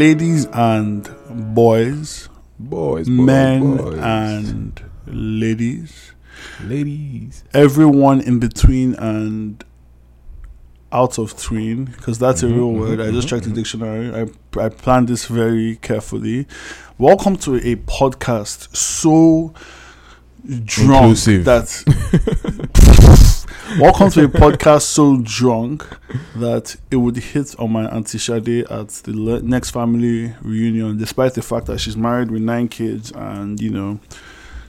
ladies and boys, Boys, boys men boys. and ladies, ladies. everyone in between and out of tween, because that's a Mhm, real mhm, word. I just checked the mhm. dictionary. I I planned this very carefully. Welcome to a podcast so drunk Inclusive. that. Welcome to a podcast so drunk that it would hit on my auntie Shade at the le- next family reunion, despite the fact that she's married with nine kids and you know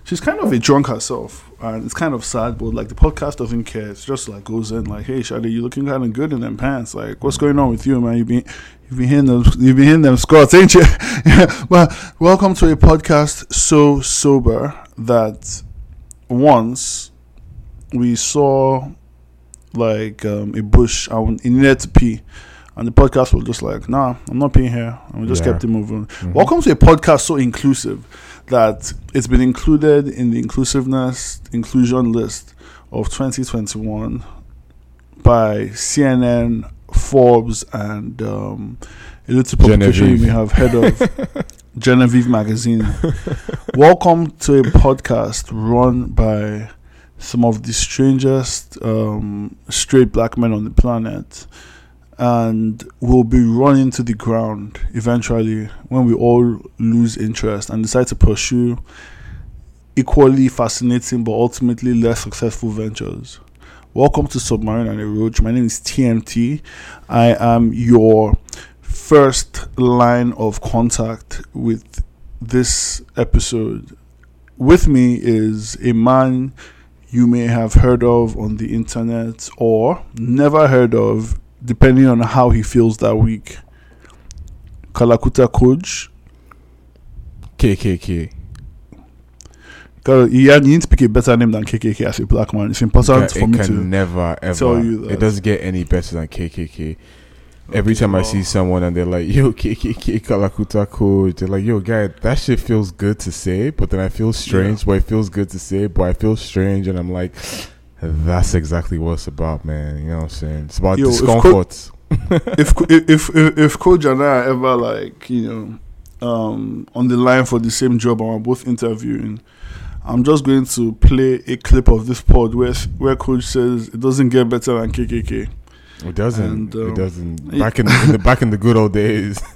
she's kind of a drunk herself, and it's kind of sad. But like the podcast doesn't care; it's just like goes in like, "Hey, Shade, you looking kind of good in them pants. Like, what's going on with you, man? You've been you've been hitting them you've been hitting them squats, ain't you?" Well, welcome to a podcast so sober that once we saw like um, a bush and it needed to pee. And the podcast was just like, nah, I'm not peeing here. And we just Yeah. kept it moving. Mhm. Welcome to a podcast so inclusive that it's been included in the inclusiveness inclusion list of 2021 by CNN, Forbes, and um, a little publication you Genevieve. may have heard of, Genevieve Magazine. Welcome to a podcast run by some of the strangest um, straight black men on the planet and will be running to the ground eventually when we all lose interest and decide to pursue equally fascinating but ultimately less successful ventures. Welcome to Submarine and a Roach. My name is TMT. I am your first line of contact with this episode. With me is a man you may have heard of on the internet or never heard of, depending on how he feels that week. Kalakuta Coach. KKK. You need to pick a better name than KKK as a black man. It's important It for can, me it to. never ever. tell you that. It doesn't get any better than KKK. Every Okay, time I see someone and they're like, "Yo, KKK Kalakuta Coach," they're like, "Yo, guy, that shit feels good to say, but then I feel strange. But it feels good to say, but I feel strange." And I'm like, "That's exactly what it's about, man. You know what I'm saying? It's about Yo, if co- discomfort." if if if if Coach and I are ever like you know um, on the line for the same job and we're both interviewing, I'm just going to play a clip of this pod where where Coach says it doesn't get better than KKK. It doesn't. And, um, it doesn't. Back in, in the back in the good old days.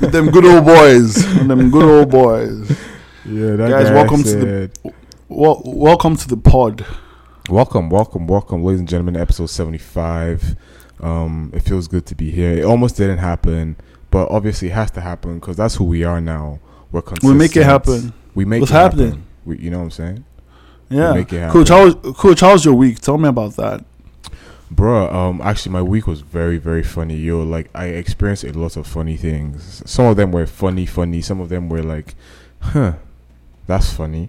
With them good old boys, and them good old boys. yeah, that Guys, guy welcome to the- said- Well, welcome to the pod. Welcome, welcome, welcome, ladies and gentlemen. Episode seventy-five. Um, it feels good to be here. It almost didn't happen, but obviously it has to happen because that's who we are now. We're consistent. We make it happen. We make What's it happen. happening? We, you know what I'm saying, Yeah, make it happen. Coach. How was, Coach? How's your week? Tell me about that. Bruh, Um, actually, my week was very, very funny. Yo, like I experienced a lot of funny things. Some of them were funny, funny. Some of them were like, huh, that's funny.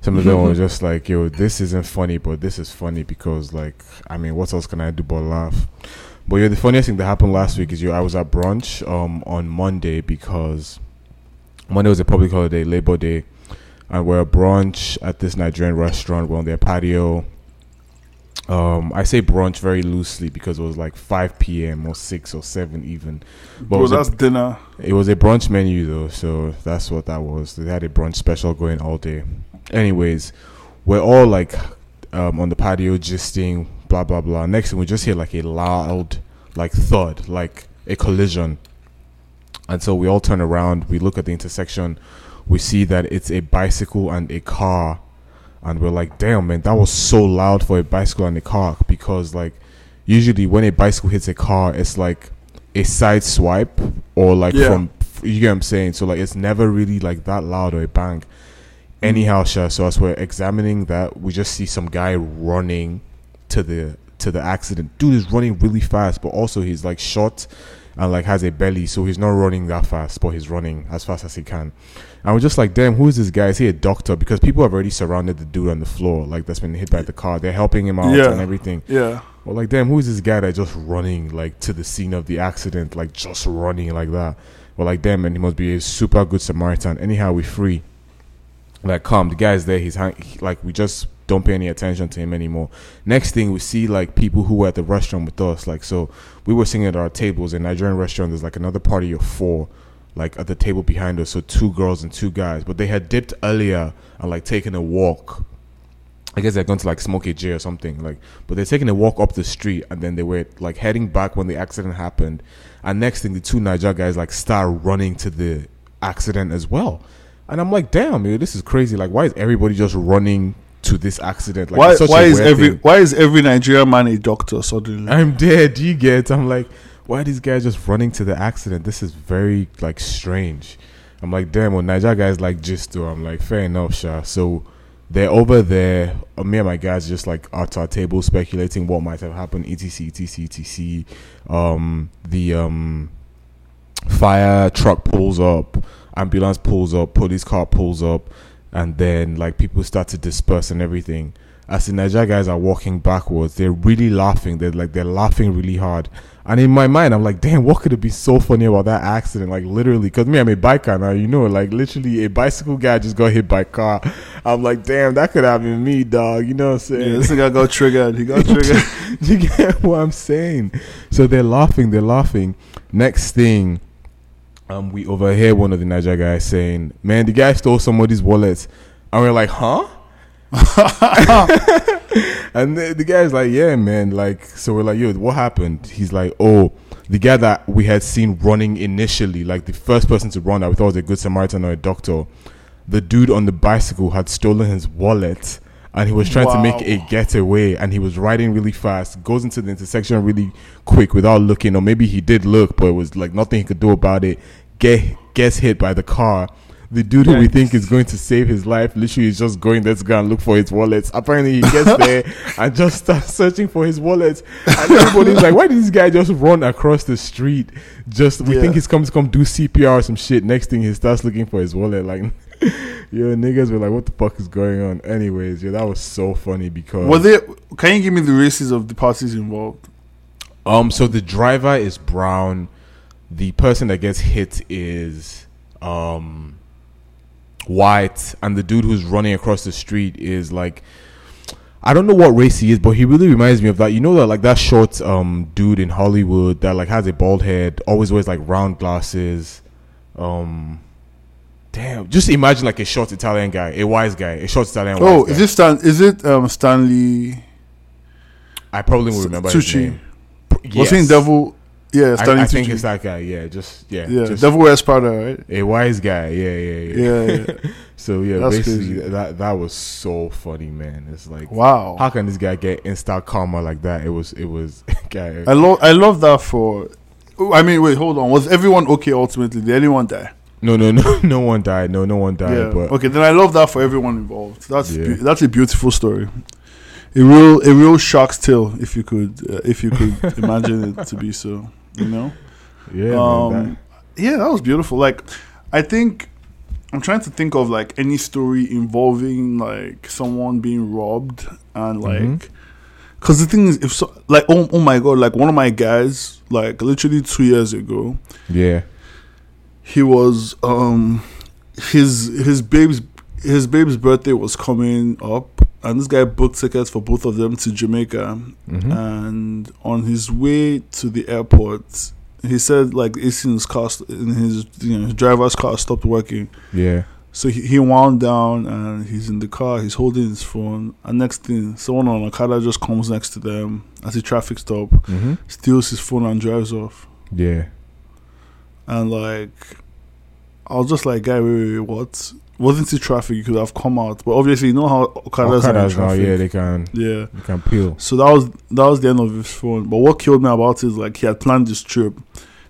Some of them were just like, yo, this isn't funny, but this is funny because, like, I mean, what else can I do but laugh? But yeah, the funniest thing that happened last week is yo, I was at brunch um on Monday because Monday was a public holiday, Labor Day, and we're at brunch at this Nigerian restaurant. We're on their patio. Um, I say brunch very loosely because it was like 5 p.m. or 6 or 7 even. But Bro, was a- dinner. it was a brunch menu though, so that's what that was. They had a brunch special going all day. Anyways, we're all like um, on the patio gisting, blah blah blah. Next thing we just hear like a loud like thud, like a collision. And so we all turn around, we look at the intersection, we see that it's a bicycle and a car. And we're like, damn man, that was so loud for a bicycle and a car because like usually when a bicycle hits a car, it's like a side swipe or like Yeah. from you get what I'm saying. So like it's never really like that loud or a bang. Anyhow, Sha, so as we're examining that, we just see some guy running to the to the accident. Dude is running really fast, but also he's like short and like has a belly, so he's not running that fast, but he's running as fast as he can. And we're just like, damn, who is this guy? Is he a doctor? Because people have already surrounded the dude on the floor, like that's been hit by the car. They're helping him out Yeah. and everything. Yeah. Well, like, damn, who is this guy that just running like to the scene of the accident, like just running like that? Well, like, damn, and he must be a super good Samaritan. Anyhow, we free. like calm. The guy's there. He's hang- he, like we just don't pay any attention to him anymore. Next thing we see like people who were at the restaurant with us. Like so, we were sitting at our tables in Nigerian restaurant. There's like another party of four, like at the table behind us. So two girls and two guys. But they had dipped earlier and like taken a walk. I guess they're going to like smoke a J or something. Like, but they're taking a walk up the street and then they were like heading back when the accident happened. And next thing, the two Naija guys like start running to the accident as well. And I'm like, damn, dude, this is crazy. Like, why is everybody just running to this accident? Like, why it's such a why is every thing. why is every Nigerian man a doctor suddenly? I'm dead. You get? I'm like, why are these guys just running to the accident? This is very like strange. I'm like, damn. Well, Naija guys like just do. I'm like, fair enough, Sha. So they're over there. Uh, me and my guys just like at our table speculating what might have happened. Etc. Etc. Etc. Um, the um, fire truck pulls up, ambulance pulls up, police car pulls up, and then like people start to disperse and everything. As the Naija guys are walking backwards, they're really laughing. They're like they're laughing really hard. And in my mind, I'm like, damn, what could it be so funny about that accident? Like literally, because me, I'm a biker now. You know, like literally, a bicycle guy just got hit by a car. I'm like, damn, that could have been me, dog. You know what I'm saying? yeah, this guy got triggered. He got triggered. you get what I'm saying? So they're laughing, they're laughing. Next thing, um, we overhear one of the Naija guys saying, "Man, the guy stole somebody's wallet," and we're like, "Huh?" and the, the guy's like, "Yeah, man." Like, so we're like, "Yo, what happened?" He's like, "Oh." The guy that we had seen running initially, like the first person to run that we thought was a good Samaritan or a doctor, the dude on the bicycle had stolen his wallet and he was trying to make a getaway and he was riding really fast goes into the intersection really quick without looking or maybe he did look but it was like nothing he could do about it get gets hit by the car the dude who we think is going to save his life literally is just going to go and look for his wallet apparently he gets there and just starts searching for his wallet and everybody's like why did this guy just run across the street just we Yeah. think he's come to come do cpr or some shit next thing he starts looking for his wallet like Yo, niggas were like, "What the fuck is going on?" Anyways, yeah, that was so funny because Were they? Can you give me the races of the parties involved? um, so the driver is brown, the person that gets hit is um white, and the dude who's running across the street is like. I don't know what race he is, but he really reminds me of that. You know that like that short um dude in Hollywood that like has a bald head, always wears like round glasses. Um damn, just imagine like a short Italian guy, a wise guy, a short Italian wise Oh, guy. is it Stan? Is it um Stanley I probably will remember his Tucci? name. Was he in Devil? Yeah, I, Stanley I think Tucci. it's that guy. Yeah, just yeah, yeah, just Devil Wears Prada, right? a wise guy. Yeah, yeah, yeah. Yeah, yeah. So yeah, That's basically crazy. that that was so funny, man. It's like Wow. how can this guy get instant karma like that? It was it was guy. I love I love that for. Oh, I mean, wait, hold on. Was everyone okay ultimately? Did anyone die? No, no, no, no one died. No, no one died. yeah. But okay, then I love that for everyone involved. That's Yeah. beau- that's a beautiful story. A real a real shark's tale, if you could uh, if you could imagine it to be so. You know. yeah, man, um, yeah, that was beautiful. Like, I think I'm trying to think of like any story involving like someone being robbed and like, Mhm. because the thing is, if so, like, oh, oh my god, like one of my guys, like literally two years ago, yeah, he was um his his babe's his babe's birthday was coming up and this guy booked tickets for both of them to Jamaica Mhm. and on his way to the airport he said like AC in his car st- in his you know his driver's car stopped working yeah, so he, he wound down and he's in the car he's holding his phone and next thing someone on a car just comes next to them at a traffic stop hmm steals his phone and drives off yeah. and like I was just like, guy, wait, wait, wait, what? Wasn't it traffic? You could have come out, but obviously, you know how Okadas are Okadas now, yeah, they can yeah. they can peel. So that was that was the end of his phone. But what killed me about it is like he had planned this trip.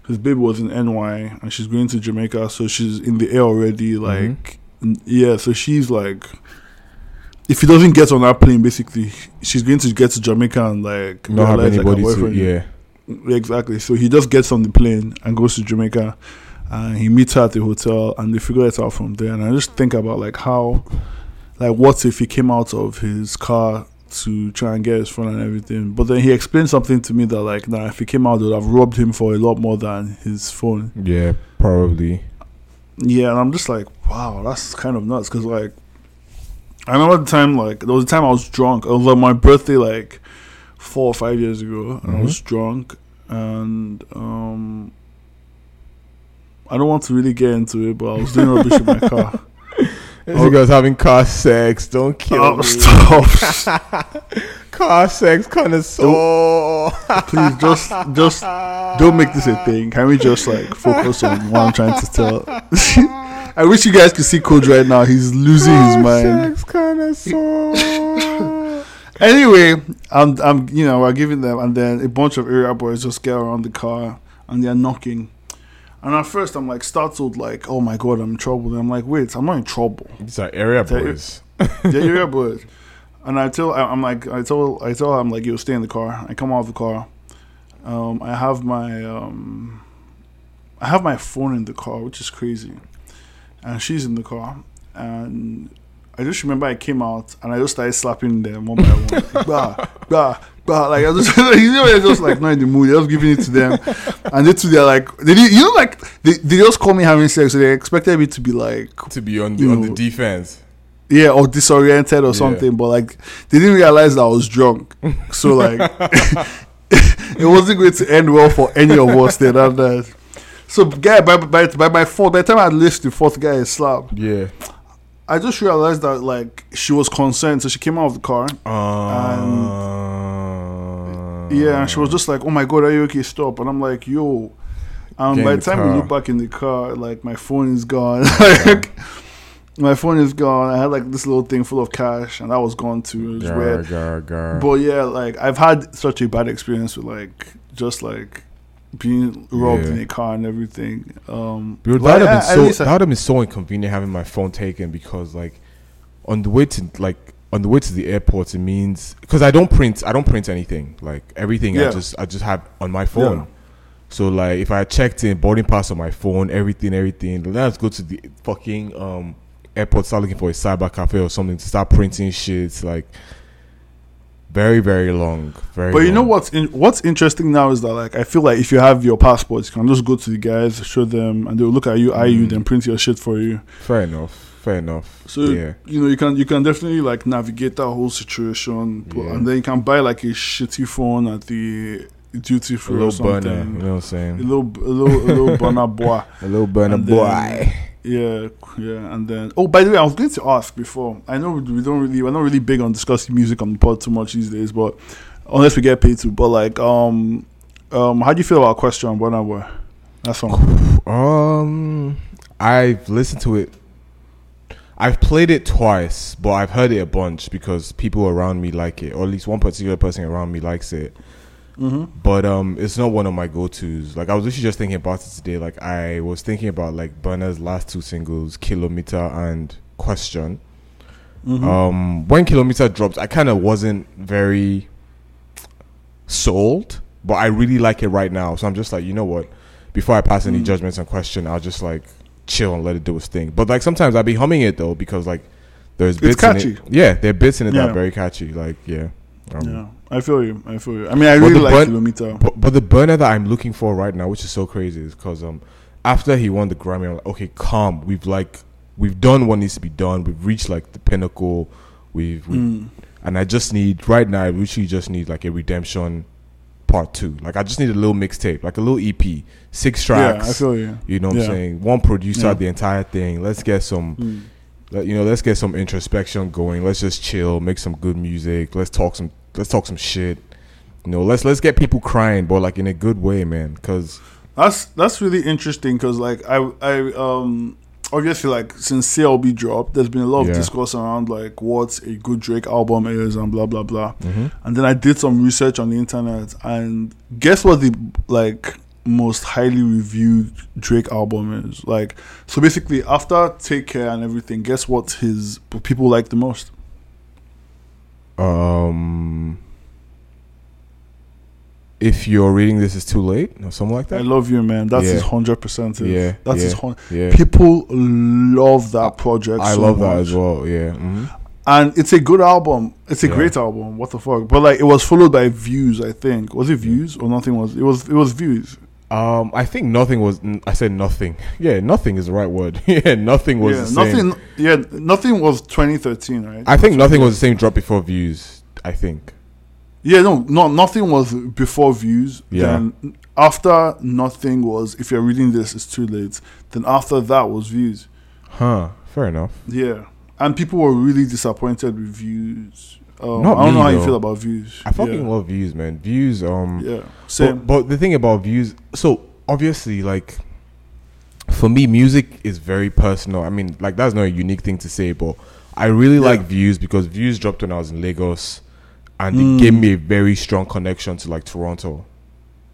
His baby was in NY and she's going to Jamaica, so she's in the air already. Mm-hmm. Like, n- yeah, so she's like, if he doesn't get on that plane, basically, she's going to get to Jamaica and like Not have realize, like, to boyfriend- yeah. Exactly. So he just gets on the plane and goes to Jamaica, and he meets her at the hotel, and they figure it out from there. And I just think about like how, like, what if he came out of his car to try and get his phone and everything, but then he explained something to me that like, nah, if he came out, they would have robbed him for a lot more than his phone. Yeah, probably. Yeah, and I'm just like, wow, that's kind of nuts because like, I remember the time like there was a time I was drunk. Like my birthday like four or five years ago, and I was drunk, and um, I don't want to really get into it, but I was doing rubbish in my car. This you guys having car sex. Don't oh, kill Oh, me. stop! Car sex kind of so. Please, just just don't make this a thing. Can we just like focus on what I'm trying to tell? I wish you guys could see Coach right now. He's losing his mind. Sex kind of so. Anyway, I'm, I'm, you know, we're giving them, and then a bunch of area boys just get around the car and they're knocking. And at first, I'm like startled, like, oh my god, I'm in trouble. And I'm like, wait, I'm not in trouble. These are area boys. They're area boys. And I tell, I'm like, I tell, I tell, I'm like, you stay in the car. I come out of the car. Um, I have my, um, I have my phone in the car, which is crazy. And she's in the car, and I just remember I came out and I just started slapping them one by one, like, bah, bah, bah. Like I just, you know, they're just like not in the mood. I was giving it to them, and they too, they're like, they, did- you know, like they, they just call me having sex, so they expected me to be like, To be on the, on the defense. yeah, or disoriented or Yeah. something. But like, they didn't realize that I was drunk, so like, it wasn't going to end well for any of us. Then and that. So, guy, by, by, by my fault, by the time I list the fourth guy is slapped, Yeah. I just realized that like she was concerned, so she came out of the car. Uh, Yeah, and she was just like, "Oh my god, are you okay? Stop!" And I'm like, "Yo." And by the time we look back in the car, like my phone is gone. like, my phone is gone. I had like this little thing full of cash, and that was gone too. It was gar, weird. gar, gar. But yeah, like I've had such a bad experience with like just like being robbed Yeah. in a car and everything. Um, Dude, that would have been so that would have been so inconvenient having my phone taken because like on the way to like on the way to the airport it means because I don't print I don't print anything like everything I just I just have on my phone. Yeah. So like if I checked in boarding pass on my phone, everything, everything, then let's go to the fucking um airport, start looking for a cyber cafe or something to start printing shit. Like very, very long. Very But you know what's in, what's interesting now is that like I feel like if you have your passports, you can just go to the guys, show them, and they'll look at you, eye you, Mm. then print your shit for you. Fair enough. Fair enough. So yeah. you know you can you can definitely like navigate that whole situation, Yeah. and then you can buy like a shitty phone at the duty A free or little burner, you know what I'm saying? A little, a little, a little burner boy. A little burner boy. Yeah, yeah, and then oh, by the way, I was going to ask before. I know we don't really, we're not really big on discussing music on the pod too much these days, but unless we get paid to. But like, um, um, how do you feel about Question Burna Boy? That song. Um, I've listened to it. I've played it twice, but I've heard it a bunch because people around me like it, or at least one particular person around me likes it. Mm-hmm. But um, it's not one of my go-tos. Like I was actually just thinking about it today. Like I was thinking about like Burna's last two singles, Kilometer and Question. Mm-hmm. Um, when Kilometer dropped, I kind of wasn't very sold, but I really like it right now. So I'm just like, you know what? Before I pass any Mm. judgments on Question, I'll just like chill and let it do its thing. But like sometimes I'll be humming it though because like there's It's bits in it. Yeah, there are bits in it that are very catchy. Like yeah. Um, yeah, I feel you. I feel you. I mean, I really like bun- Kilometer. But, but the burner that I'm looking for right now, which is so crazy, is because um after he won the Grammy, I'm like, okay, calm. We've like we've done what needs to be done. We've reached like the pinnacle. We've, we've Mm. and I just need right now. I literally just need like a redemption part two. Like I just need a little mixtape, like a little EP, six tracks. Yeah. I feel you. you know what yeah. I'm saying? One producer, Yeah. the entire thing. Let's get some, Mm. let, you know, let's get some introspection going. Let's just chill, make some good music. Let's talk some, let's talk some shit. You know, let's let's get people crying, but like in a good way, man. Because That's that's really interesting because like I I um obviously like since CLB dropped, there's been a lot of Yeah. discourse around like what a good Drake album is and blah blah blah. mm-hmm. And then I did some research on the internet and guess what the like most highly reviewed Drake album is? Like so basically after Take Care and everything, guess what his people like the most? Um, if you're reading this is too late or something like that. I love you, man. That's Yeah. his hundred percent. Yeah, that's yeah. his hun- yeah, People love that project. I so love that as well. Yeah. hmm and it's a good album. It's a Yeah. great album. What the fuck? But like, it was followed by Views. I think was it Views or nothing was. It was it was Views. Um, I think nothing was. I said nothing. Yeah, nothing is the right word. yeah, nothing was yeah, the same. nothing. Yeah, nothing was 2013, right? I think nothing was the same drop before views. I think. Yeah, no, no, nothing was before views. Yeah. Then after nothing was, if you're reading this, it's too late. Then after that was views. Huh. Fair enough. Yeah, and people were really disappointed with views. Um, Not I don't me, know how you though. feel about views. I fucking yeah. love views, man. Views. Um. Yeah, same. But, but the thing about views, so obviously, like, for me, music is very personal. I mean, like, that's not a unique thing to say, but I really Yeah. like views because views dropped when I was in Lagos, and Mm. it gave me a very strong connection to like Toronto,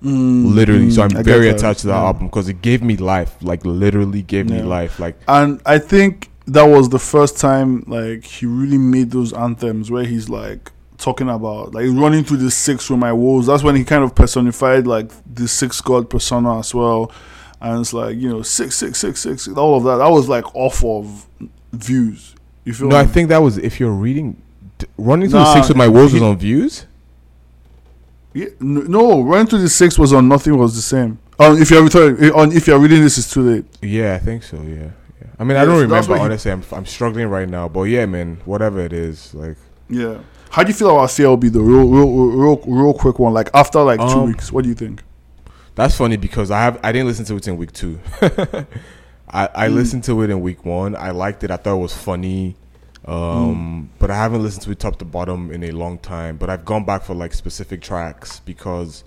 Mm, literally. so mm, I'm I get very attached to that Yeah. album because it gave me life, like, literally gave me life. Like, And I think that was the first time like he really made those anthems where he's like talking about like running through the six with my woes. That's when he kind of personified like the six god persona as well. And it's like, you know, six, six, six, six, all of that. That was like off of views. You feel no, I think that was if you're reading. d- Running through the six with my woes was on views. Yeah, no, running through the six was on nothing was the same. On if you're returning, on if you're reading this, it's too late. Yeah, I think so. Yeah. I mean, I don't remember what he- honestly. I'm I'm struggling right now, but yeah, man, whatever it is, like Yeah. How do you feel about CLB though? Real, real, real, real quick one. Like after like two Um, weeks, what do you think? that's funny because I have I didn't listen to it in week two. I I Mm. listened to it in week one. I liked it. I thought it was funny. Um, but I haven't listened to it top to bottom in a long time. But I've gone back for like specific tracks because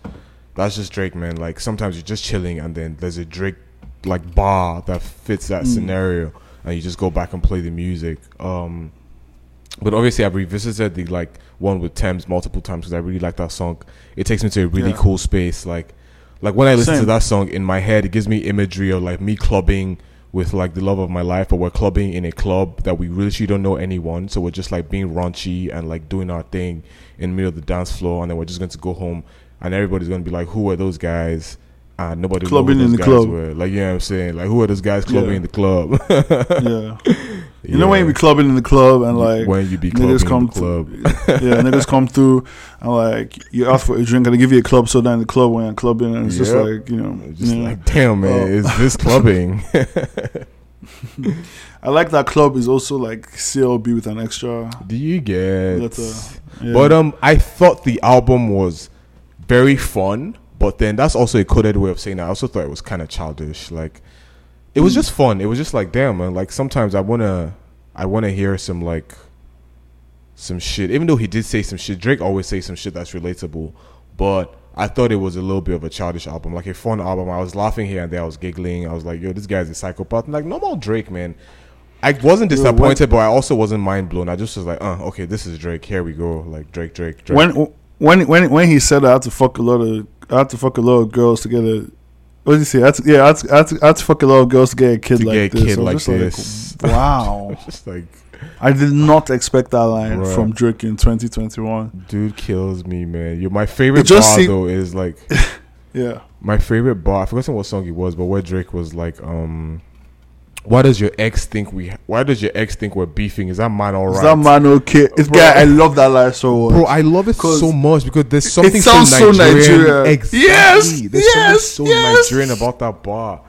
that's just Drake, man. Like sometimes you're just chilling and then there's a Drake like bar that fits that Mm. scenario, and you just go back and play the music. Um, but obviously I've revisited the like one with Tems multiple times because I really like that song. It takes me to a really Yeah. cool space. Like, like when I listen to that song in my head, it gives me imagery of like me clubbing with like the love of my life, or we're clubbing in a club that we really don't know anyone, so we're just like being raunchy and like doing our thing in the middle of the dance floor, and then we're just going to go home, and everybody's going to be like, "Who are those guys?" And nobody Clubbing in the guys club. Were. Like, you know what I'm saying? Like, who are those guys clubbing Yeah. in the club? yeah. You know when you be clubbing in the club and like when you be clubbing niggas in come the club. through, yeah, niggas come through and like you ask for a drink and they give you a club soda in the club when you're clubbing and it's just like you know, Just yeah. like, damn, man, Oh. is this clubbing? I like that club is also like CLB with an extra. Do you get? letter. Yeah. But um, I thought the album was very fun, but then that's also a coded way of saying that. I also thought it was kind of childish. Like, it was Mm. just fun. It was just like, damn, man. Like sometimes I wanna, I wanna hear some like, some shit. Even though he did say some shit, Drake always say some shit that's relatable, but. I thought it was a little bit of a childish album, like a fun album. I was laughing here and there. I was giggling. I was like, "Yo, this guy's a psychopath." Like normal Drake, man. I wasn't disappointed, but I also wasn't mind blown. I just was like, "Uh, okay, this is Drake. Here we go." Like Drake, Drake, Drake. when when when when he said I had to fuck a lot of I had to fuck a lot of girls together. What did you say? To, yeah, I had, to, I, had to, I had to fuck a lot of girls to get a kid to like get a this. kid was like this. wow, just like I did not expect that line Bruh. from Drake in 2021. dude kills me, man. You, my favorite bar though is like Yeah, my favorite bar. I forgot what song it was, but where Drake was like, um, "Why does your ex think we? Why does your ex think we're beefing? Is that man all right? is that man okay? This Bro. guy, I love that line so much. Bro, I love it so much because there's something sounds so so Nigerian. Nigerian. Exactly. Yes, there's yes, something so yes. Nigerian about that bar.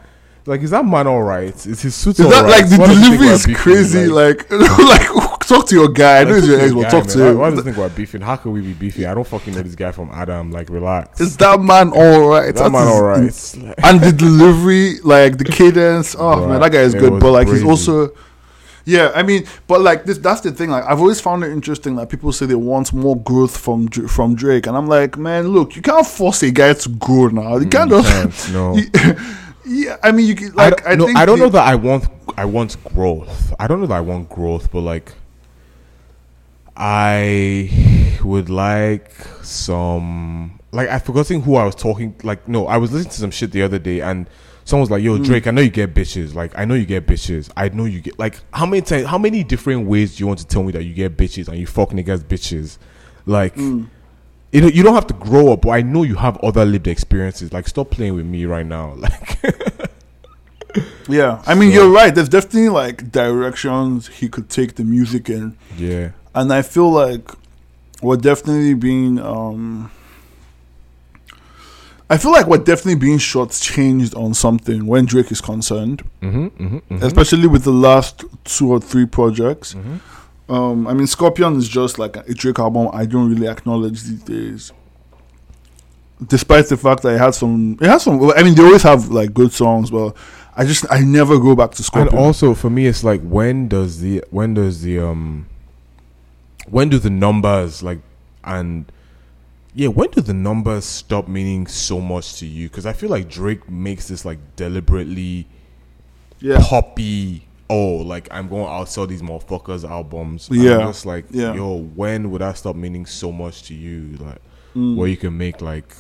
Like, is that man all right? Is his suit Is all that right? like the Why does he think delivery is beefing? crazy? Like, like, talk to your guy. I know like, he's your ex, but talk guy, to man. him. Why, does think we're beefing? How can we be beefing? I don't fucking know this guy from Adam. Like, relax. Is that man all right? Is that man is- all right? and the delivery, like the cadence. Oh Bruh, man, that guy is good. But like crazy. he's also, yeah. I mean, but like this, that's the thing. Like I've always found it interesting. Like people say they want more growth from from Drake, and I'm like, man, look, you can't force a guy to grow now. Mm, you kind of, Can't, no. Yeah. I mean, you can, I don't, I, no, think I don't the- know that I want I want growth. I don't know that I want growth, but like I would like some like I've forgotten who I was talking like no, I was listening to some shit the other day and someone was like, Yo, hmm. Drake, I know you get bitches. Like I know you get bitches. I know you get like how many times how many different ways do you want to tell me that you get bitches and you fuck niggas bitches? Like hmm. You know, you don't have to grow up, but I know you have other lived experiences. Like, stop playing with me right now. Like, Yeah, I mean, So- you're right. There's definitely like directions he could take the music in, yeah, and I feel like we're definitely being. um I feel like we're definitely being shortchanged on something when Drake is concerned, Mm-hmm, mm-hmm, mm-hmm. especially with the last two or three projects. Um, I mean, Scorpion is just like a Drake album I don't really acknowledge these days. Despite the fact that it had some, it has some. I mean, they always have like good songs, but I just I never go back to And Scorpion. also for me, it's like when does the when does the um when do the numbers like and yeah when do the numbers stop meaning so much to you? Because I feel like Drake makes this like deliberately yeah, poppy. Oh, like I'm going to outsell these motherfuckers albums. Yeah. I'm just like Yeah. yo, when would I stop meaning so much to you? Like Mm. where you can make like.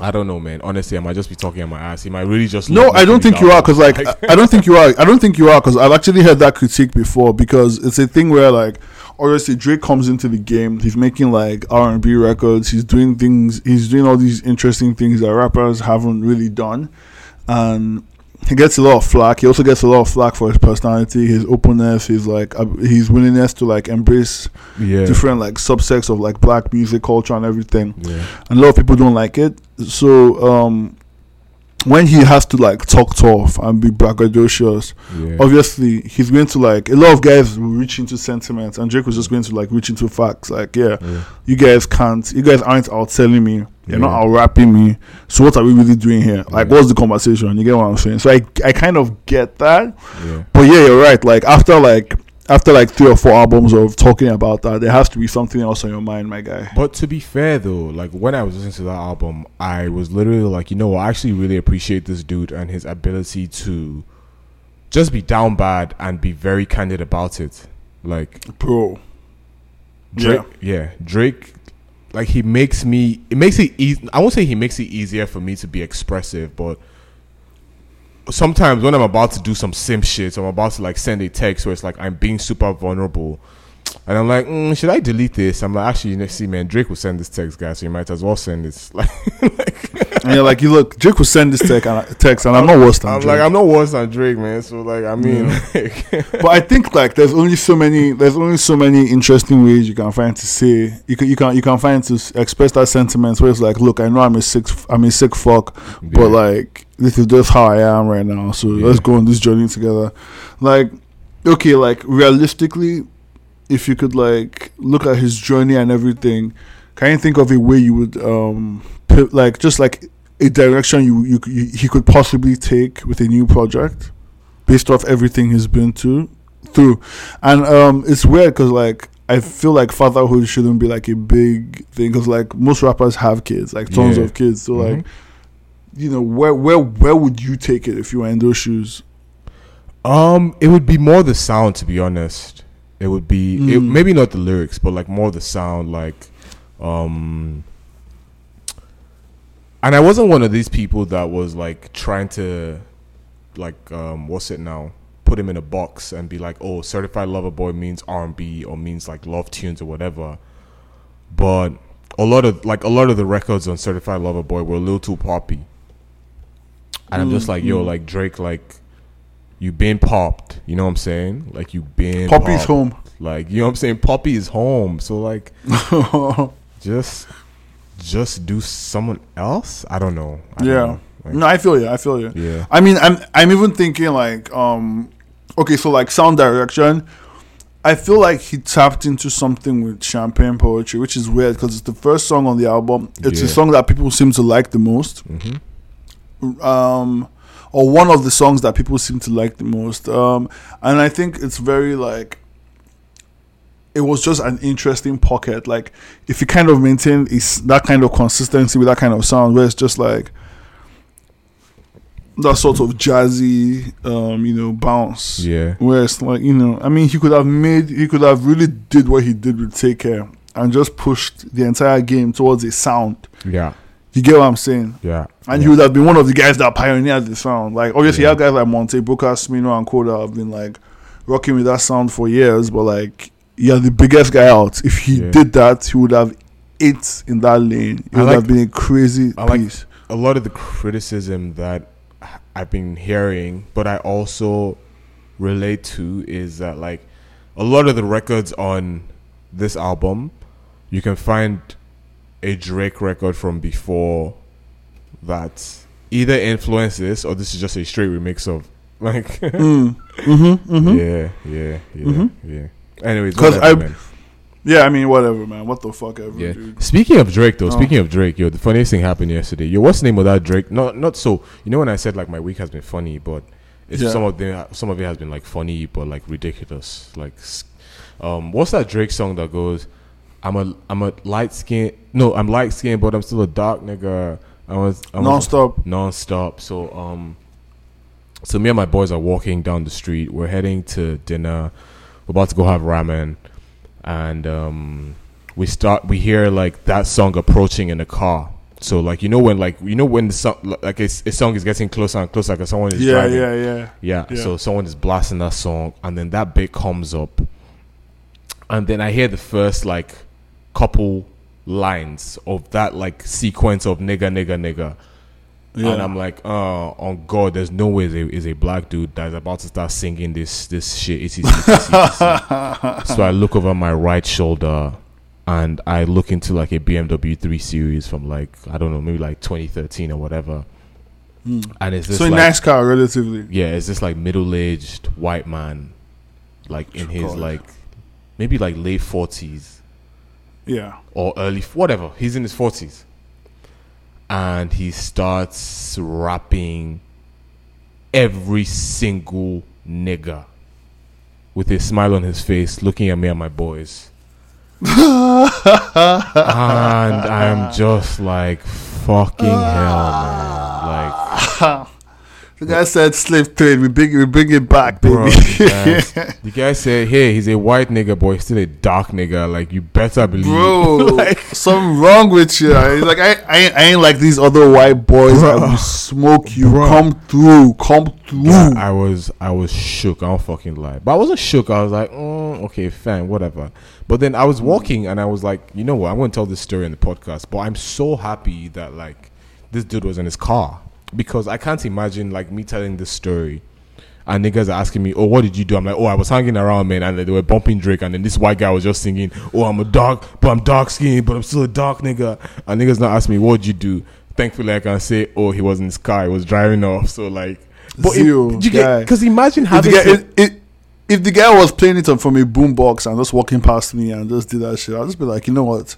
I don't know, man. Honestly, I might just be talking on my ass. He might really just. No, I don't think you are because, like. I I don't think you are. I don't think you are because I've actually heard that critique before. Because it's a thing where, like, obviously Drake comes into the game. He's making like R and B records. He's doing things. He's doing all these interesting things that rappers haven't really done, and he gets a lot of flack. He also gets a lot of flack for his personality, his openness, his like, uh, his willingness to like embrace yeah, different like subsects of like black music culture and everything yeah. and a lot of people don't like it. So um, when he has to like talk tough and be braggadocious, Yeah. obviously he's going to like a lot of guys will reach into sentiment, and Drake was just going to like reach into facts. Like, yeah, yeah. you guys can't, you guys aren't out selling me. You're not Yeah. out rapping me. So what are we really doing here? Like, Yeah. what's the conversation? You get what I'm saying? So I, I kind of get that. Yeah. But yeah, you're right. Like after like after like three or four albums of talking about that, there has to be something else on your mind, my guy. But to be fair though, like when I was listening to that album, I was literally like, you know, I actually really appreciate this dude and his ability to just be down bad and be very candid about it. Like Bro. Drake, yeah, Drake, like he makes me. It makes it easy. I won't say he makes it easier for me to be expressive, but sometimes when I'm about to do some sim shit, so I'm about to like send a text where it's like I'm being super vulnerable, and I'm like, mm, should I delete this? I'm like, actually, you see, man, Drake will send this text, guys, so you might as well send this. Like, And you're like, you look, Drake will send this text and, text, and I'm not worse than I'm Drake. like, I'm not worse than Drake, man. So like, I mean, like, but I think like there's only so many, there's only so many interesting ways you can find to say you can you can you can find to express that sentiment where it's like, look, I know I'm a sick, I'm a sick fuck, but like this is just how I am right now. So Yeah. let's go on this journey together. Like, okay, like realistically, if you could like look at his journey and everything, can you think of a way you would um like just like a direction you you, you he could possibly take with a new project based off everything he's been to through, and um it's weird because like. I feel like fatherhood shouldn't be like a big thing because like most rappers have kids, like tons Yeah. of kids. So like Mhm. you know where where where would you take it if you were in those shoes Um, it would be more the sound, to be honest. It would be it, Mm. maybe not the lyrics, but like more the sound, like, um. And I wasn't one of these people that was like trying to, like, um, what's it now? Put him in a box and be like, oh, certified lover boy means R and B or means like love tunes or whatever. But a lot of like a lot of the records on certified lover boy were a little too poppy. And I'm just like, yo, Mm. like Drake, like you been popped. You know what I'm saying? Like you been Poppy's popped. home Like you know what I'm saying? Poppy is home. So like just just do someone else. I don't know. I don't Yeah. know. Like, no I feel you I feel you yeah. I mean I'm I'm even thinking like um okay so like sound direction I feel like he tapped into something with champagne poetry which is weird because it's the first song on the album it's a song that people seem to like the most hmm um or one of the songs that people seem to like the most um and i think it's very like it was just an interesting pocket like if you kind of maintain is that kind of consistency with that kind of sound where it's just like that sort of jazzy um you know bounce Yeah. where it's like you know i mean he could have made he could have really did what he did with take care and just pushed the entire game towards a sound Yeah. You get what i'm saying Yeah. and yeah. he would have been one of the guys that pioneered the sound. Like obviously Yeah. you have guys like Monte, Booker, Smino, and Koda have been like rocking with that sound for years, but like you're the biggest guy out. If he Yeah. did that, he would have it in that lane. It I would like- have been a crazy I like- a lot of the criticism that I've been hearing, but I also relate to is that like a lot of the records on this album, you can find a Drake record from before that either influenced this or this is just a straight remix of like Mm. Mm-hmm, mm-hmm. yeah yeah yeah Mhm. yeah anyways 'Cause whatever, I- man. Yeah, I mean, whatever, man. What the fuck ever, Yeah. dude. Speaking of Drake, though, Oh. speaking of Drake, yo, the funniest thing happened yesterday. Yo, what's the name of that Drake? Not, not so. You know when I said like my week has been funny, but it's Yeah. some of the some of it has been like funny, but like ridiculous. Like, um, what's that Drake song that goes? I'm a I'm a light skin. No, I'm light skinned, but I'm still a dark nigga. I was I was Non-stop. non-stop. So um, so me and my boys are walking down the street. We're heading to dinner. We're about to go have ramen, and um, we start. We hear like that song approaching in the car. So like you know when like you know when the song like a, a song is getting closer and closer because someone is Yeah, driving. yeah, yeah. Yeah, Yeah. so someone is blasting that song, and then that bit comes up, and then I hear the first like couple lines of that like sequence of nigga, nigga, nigga, yeah. and I'm like, oh, on God, there's no way is a, black dude that's about to start singing this this shit. It's, it's, it's, so I look over my right shoulder, and I look into like a BMW 3 Series from like I don't know, maybe like 2013 or whatever, Mm. and it's this So like nice car, relatively. yeah, it's this like middle aged white man, like in his God. like maybe like late forties Yeah. or early whatever. He's in his forties, and he starts rapping every single nigga with a smile on his face, looking at me and my boys. and I'm just like fucking hell, man. Like The guy said slave trade. We bring, we bring it back, baby. Bro, the guy said, "Hey, he's a white nigga, boy. He's still a dark nigga. Like you better believe." Bro, like, something wrong with you. He's like, I, I, ain't, I ain't like these other white boys Bro. will smoke you. Bro. Come through, come through. yeah, I was, I was shook. I don't fucking lie, but I wasn't shook. I was like, mm, "Okay, fine, whatever." But then I was walking, and I was like, "You know what? I'm going to tell this story in the podcast." But I'm so happy that like this dude was in his car because I can't imagine like me telling this story. And niggas are asking me, "Oh, what did you do?" I'm like, "Oh, I was hanging around, man." And they were bumping Drake, and then this white guy was just singing, "Oh, I'm a dark, but I'm dark skinned, but I'm still a dark nigga." And niggas not asking me, "What did you do?" Thankfully, I can say, "Oh, he was in his car, he was driving off." So like, but Zero, you guy. get because imagine if, the having guy, to- if, the guy was playing it on from a boombox and just walking past me and just did that shit, I'll just be like, you know what?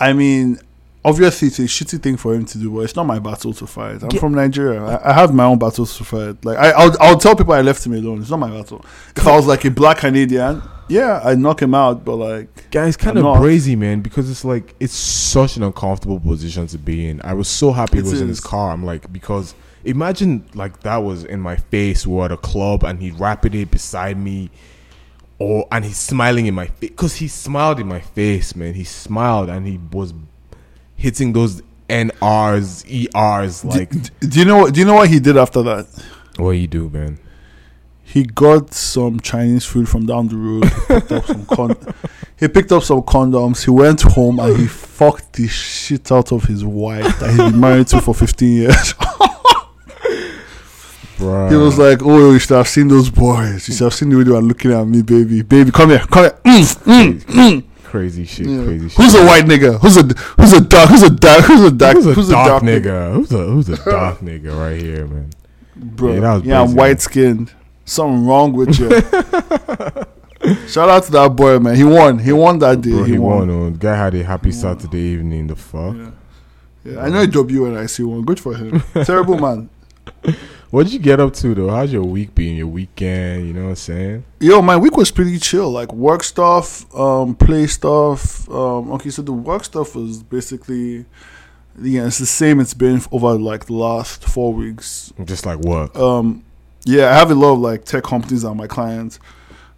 I mean, obviously it's a shitty thing for him to do, but it's not my battle to fight. I'm Yeah. from Nigeria. I, I have my own battles to fight. Like I, I'll, I'll tell people I left him alone. It's not my battle. If I was like a black Canadian, yeah, I'd knock him out. But like, Guys, kind I'm of not. crazy, man, because it's like it's such an uncomfortable position to be in. I was so happy It he was in his car. I'm like, because imagine like that was in my face. We were at a club and he rapping it beside me, or and he's smiling in my face because he smiled in my face, man. He smiled and he was hitting those NRs, ERs. Like, do, do you know what? Do you know what he did after that? what you do, man? He got some Chinese food from down the road. He picked up some, con- he picked up some condoms. He went home and he fucked the shit out of his wife that he's been married to for 15 years. Bruh. he was like, "Oh, you should have seen those boys. You should have seen the way they were looking at me, baby. Baby, come here, come here. Mm, mm, crazy shit, yeah. crazy shit. Who's a white nigga? Who's a who's a dark? Who's a dark? Who's a dark? Who's a dark nigga? Who's a who's a dark nigga right here, man? bro? Yeah, Yeah, I'm white skinned. Something wrong with you. Shout out to that boy, man. He won. He won that day. Bro, he, he won. won. oh, guy had a happy He. Saturday evening. The fuck? Yeah. Yeah, I know a W when I see one. Good for him. Terrible man. What did you get up to though? How's your week been? Your weekend? You know what I'm saying? Yo, my week was pretty chill. Like work stuff, um, play stuff. Um, okay, so the work stuff was basically, yeah, it's the same. It's been over like the last four weeks. Just like work. Um, yeah, I have a lot of like tech companies are my clients,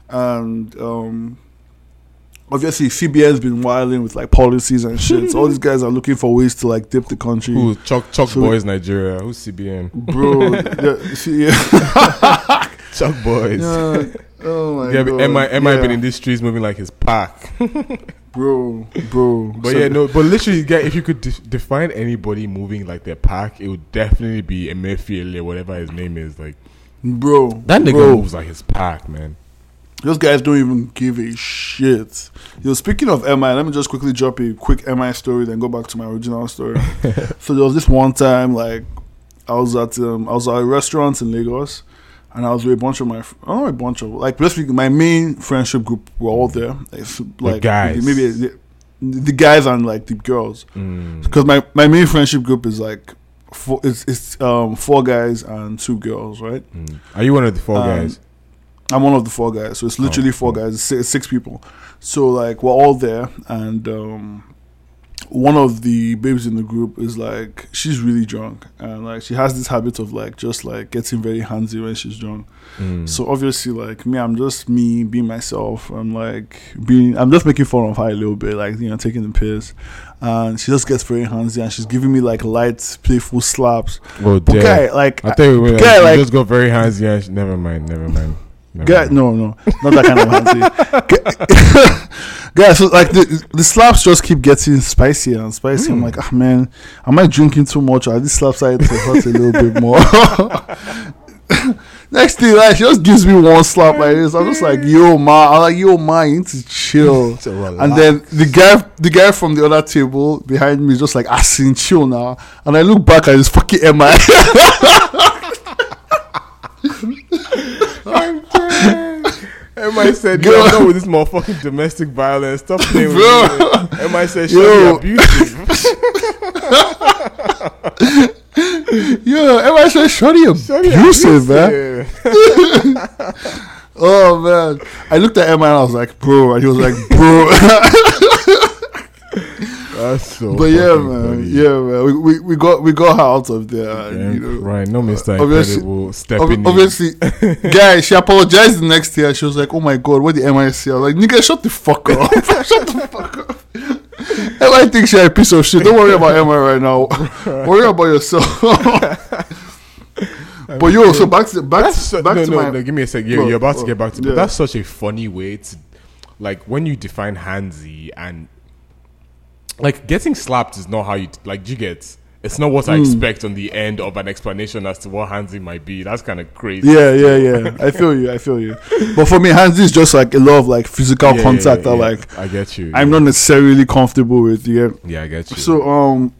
and um, obviously CBN's been wilding with like policies and shit. so all these guys are looking for ways to like dip the country. Who? Chuck Chuck So- Boys Nigeria. Who's CBN? Bro, yeah, see, yeah. Chuck Boys. Yeah. Oh my Yeah, god. but MI, MI yeah. been in these streets moving like his pack. bro, bro. But So- yeah, no. But literally, yeah, if you could de- define anybody moving like their pack, it would definitely be Emefiele, whatever his name is. Like bro. that nigga bro, moves like his pack, man. Those guys don't even give a shit. You know, speaking of MI, let me just quickly drop a quick MI story, then go back to my original story. so there was this one time, like I was at um, I was at a restaurant in Lagos, and I was with a bunch of my, fr- I don't know a bunch of like basically my main friendship group were all there, It's like guys. maybe the, the guys and like the girls, Mm. because my my main friendship group is like four, it's it's um four guys and two girls, right? Mm. Are you one of the four Um, guys? I'm one of the four guys, so it's literally Oh, four cool. guys, six, six people. So like we're all there, and um, one of the babes in the group is like she's really drunk, and like she has this habit of like just like getting very handsy when she's drunk. Mm. So obviously, like me, I'm just me being myself. I'm like being, I'm just making fun of her a little bit, like you know, taking the piss. And she just gets very handsy, and she's giving me like light, playful slaps. well, But damn. guy, like, I you were like, guy, you like- just got very handsy. and sh- Never mind. Never mind. Never Guy, no, no, not that kind of handsy. Guys, so like the the slaps just keep getting spicier and spicier. I'm Mm. like, ah man, am I drinking too much? Or are these slaps starting to hurt a little bit more? Next thing, like she just gives me one slap like this. I'm just like, yo, ma. I'm like, yo, ma, you need to chill. And then the guy, the guy from the other table behind me is just like, asking, chill now. And I look back at his fucking MI. Said, Girl. "Yo, I'm done with this motherfucking domestic violence. Stop playing with me." Emma said, Yo. "Show me abusive." Yo, everybody said, shorty Shorty abusive, man. Oh man, I looked at Emma and I was like, bro, and he was like, bro. That's so. but yeah, man, funny. yeah, man, we, we, we got we got her out of there. and, you know, right, no Mr. Uh, obviously- Incredible stepping Ob- in. obviously, guy, she apologized the next year. She was like, "Oh my god, what the MI say?" I was like, "Nigga, shut the fuck up, shut the fuck up." MI thinks you're a piece of shit. Don't worry about MI right now. worry about yourself. but yo, so back to back to, back no, to no, my no. Give me a sec. Yeah, Well, you're about to get back to. yeah. But that's such a funny way to, like, when you define handsy and, like, getting slapped is not how you like. You get. It's not what I Hmm. expect on the end of an explanation as to what handsy might be. That's kind of crazy. Yeah, yeah, yeah. I feel you. I feel you. But for me, hands is just like a lot of like physical Yeah, contact yeah, that yeah. like I get you. I'm not necessarily comfortable with. Yeah. Yeah, I get you. So um,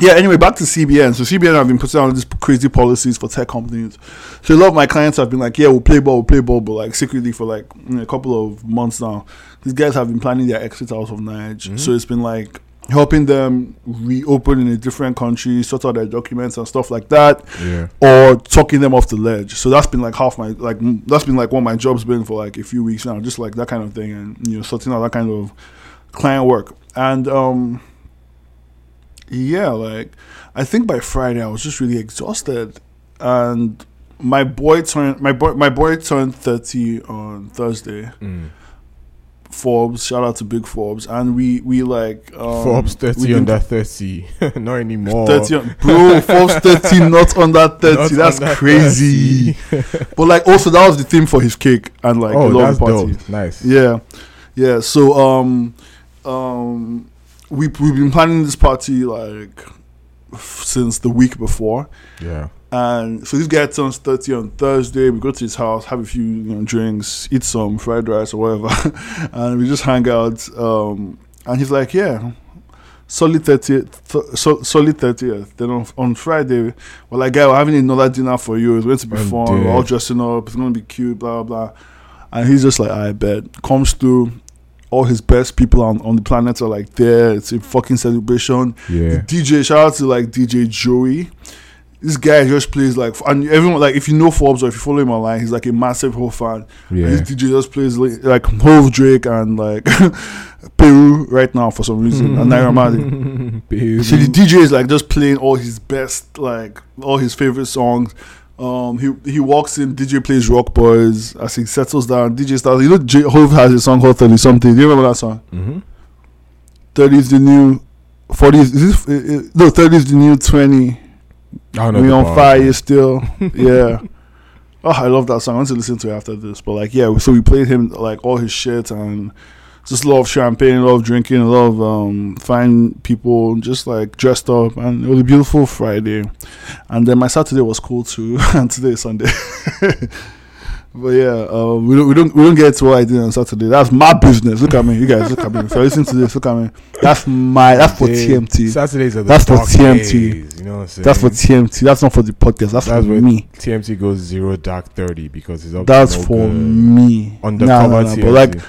yeah. Anyway, back to CBN. So CBN have been putting out these crazy policies for tech companies. So a lot of my clients have been like, yeah, we'll play ball, we'll play ball, but like secretly for like you know, a couple of months now, these guys have been planning their exit out of Naija. Mhm. So it's been like helping them reopen in a different country, sort out their documents and stuff like that yeah. or talking them off the ledge. So that's been like half my like that's been like what my job's been for like a few weeks now, just like that kind of thing, and you know sorting out that kind of client work. And um, yeah, like I think by Friday I was just really exhausted, and my boy turned my boy my boy turned thirty on Thursday. Mm. Forbes, shout out to Big Forbes, and we we like um, Forbes 30 under 30. not anymore. 30 on- bro Forbes 30 not under 30 Not that's under crazy 30. but like also that was the theme for his cake and like oh, lot that's dope. Nice. yeah yeah so um um we, we've been planning this party like since the week before Yeah. And so this guy turns 30 on Thursday. We go to his house, have a few you know, drinks, eat some fried rice or whatever, and we just hang out. Um, and he's like, Yeah, solid 30th, th- so, solid 30th. Then on, on Friday, we're like, Guy, we're having another dinner for you. It's going to be Oh, fun. We're all dressing up. It's going to be cute, blah, blah, blah. And he's just like, I bet. Comes through. All his best people on, on the planet are like there. It's a fucking celebration. Yeah. DJ, shout out to like DJ Joey. This guy just plays like, and everyone like if you know Forbes or if you follow him online, he's like a massive Hove fan. Yeah. DJ just plays like, like Hove Drake and like Peru right now for some reason and Naira. Baby. So the DJ is like just playing all his best, like all his favorite songs. Um, he he walks in, DJ plays Roc Boys as he settles down. DJ starts. You know, J- Hove has a song called Thirty Something. Do you remember that song? Mhm. Thirty is the new forty. Is this uh, uh, no? Thirty is the new twenty. I don't know we on bar. fire still. yeah. Oh, I love that song. I want to listen to it after this. But like, yeah, so we played him like all his shit and just a lot of champagne, a lot of drinking, a lot of um, fine people, just like dressed up, and it was a beautiful Friday. And then my Saturday was cool too, and today is Sunday. But yeah, uh, we don't we don't we don't get to what I did on Saturday. That's my business. Look at me, you guys. Look at me. If you listen to this, look at me. That's my. That's for Day- TMT. Saturdays are the That's for TMT. days, you know what I'm saying? That's for TMT. That's not for the podcast. That's, That's for me. TMT goes zero dark thirty because it's up. to That's no for good. me. Undercover Nah, nah, nah, TMT. But like,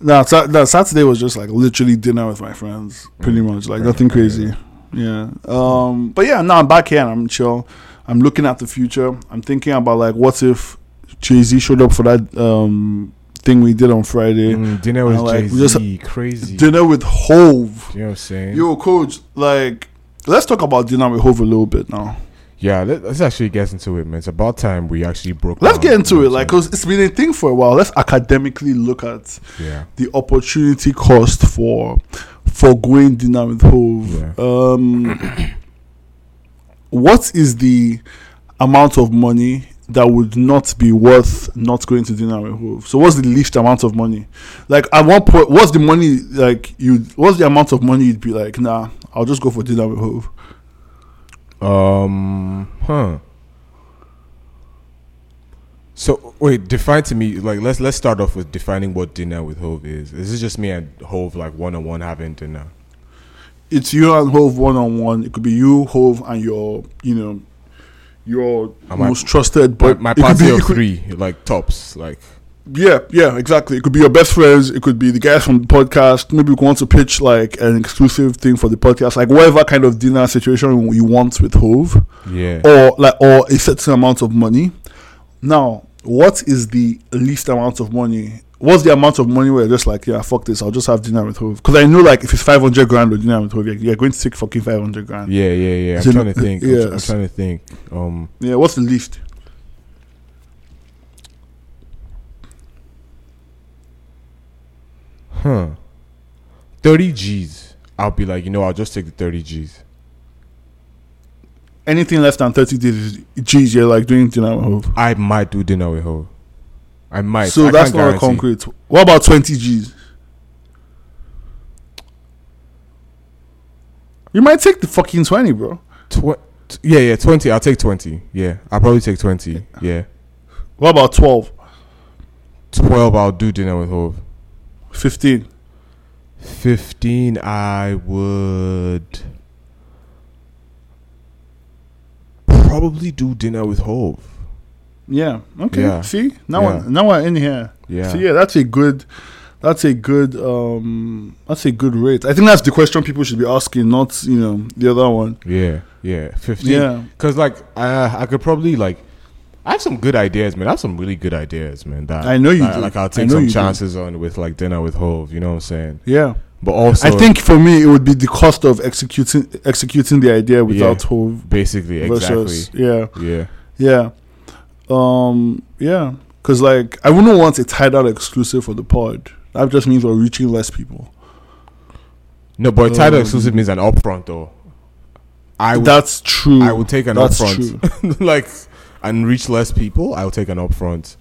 nah, sa- nah, Saturday was just like literally dinner with my friends, pretty Mm, much. Like nothing crazy. Yeah. Um. But yeah, now I'm back here and I'm chill. I'm looking at the future. I'm thinking about like, what if Jay Z showed up for that um thing we did on Friday? Mm, dinner with like, Jay Z, crazy. Dinner with Hove. you know what I'm saying? Yo, coach. Like, let's talk about dinner with Hove a little bit now. yeah, let, us actually get into it, man. It's about time we actually broke. Let's get into it, like, cause it's been a thing for a while. Let's academically look at yeah, the opportunity cost for for going dinner with Hove. Yeah. Um, what is the amount of money that would not be worth not going to dinner with Hove? So, what's the least amount of money? Like, at one point, what's the money like you? What's the amount of money you'd be like? Nah, I'll just go for dinner with Hove. Um, huh. So wait, define to me like let's let's start off with defining what dinner with Hove is. Is this just me and Hove like one on one having dinner? It's you and Hove one on one. It could be you, Hove, and your, you know, your my- most trusted. But my it could party be- of could- three, like tops, like Yeah, yeah, exactly. It could be your best friends. It could be the guys from the podcast. Maybe you want to pitch like an exclusive thing for the podcast, like whatever kind of dinner situation you want with Hove, yeah. or like or a certain amount of money. Now, what is the least amount of money? What's the amount of money where you're just like, yeah, fuck this, I'll just have dinner with Hove? Because I know, like, if it's five hundred grand or dinner with Hove, you're, you're going to take fucking five hundred grand. Yeah, yeah, yeah. I'm So, trying to think. I'm, I'm trying to think. Um, Yeah, what's the least? huh. Thirty G's. I'll be like, you know, I'll just take the thirty G's. Anything less than thirty G's, geez, you're like doing dinner with Hove. I might do dinner with Hove. I might. So I that's not a guarantee. concrete. What about twenty G's? You might take the fucking twenty, bro. Tw- yeah, yeah, twenty. I'll take twenty. Yeah, I'll probably take twenty. Yeah, What about 12? twelve. I'll do dinner with Hove. 15? Fifteen. I would probably do dinner with Hove. Yeah. Okay. Yeah. See? Now Yeah. we're, now we're in here. Yeah. So yeah, that's a good that's a good um that's a good rate. I think that's the question people should be asking, not, you know, the other one. Yeah. Yeah. Fifteen. Yeah. Cause like I I could probably like I have some good ideas, man. I have some really good ideas, man. That I know you that, do. Like I'll take some you do. chances on with like dinner with Hove. You know what I'm saying? Yeah. But also, I think for me it would be the cost of executing executing the idea without Hove basically versus exactly. yeah. Yeah. Yeah. Um. Yeah. Because like I wouldn't want a Tidal exclusive for the pod. That just means we're reaching less people. No, but Tidal Um, exclusive means an upfront though. I would, That's true. I would take an That's upfront, like, and reach less people. I would take an upfront.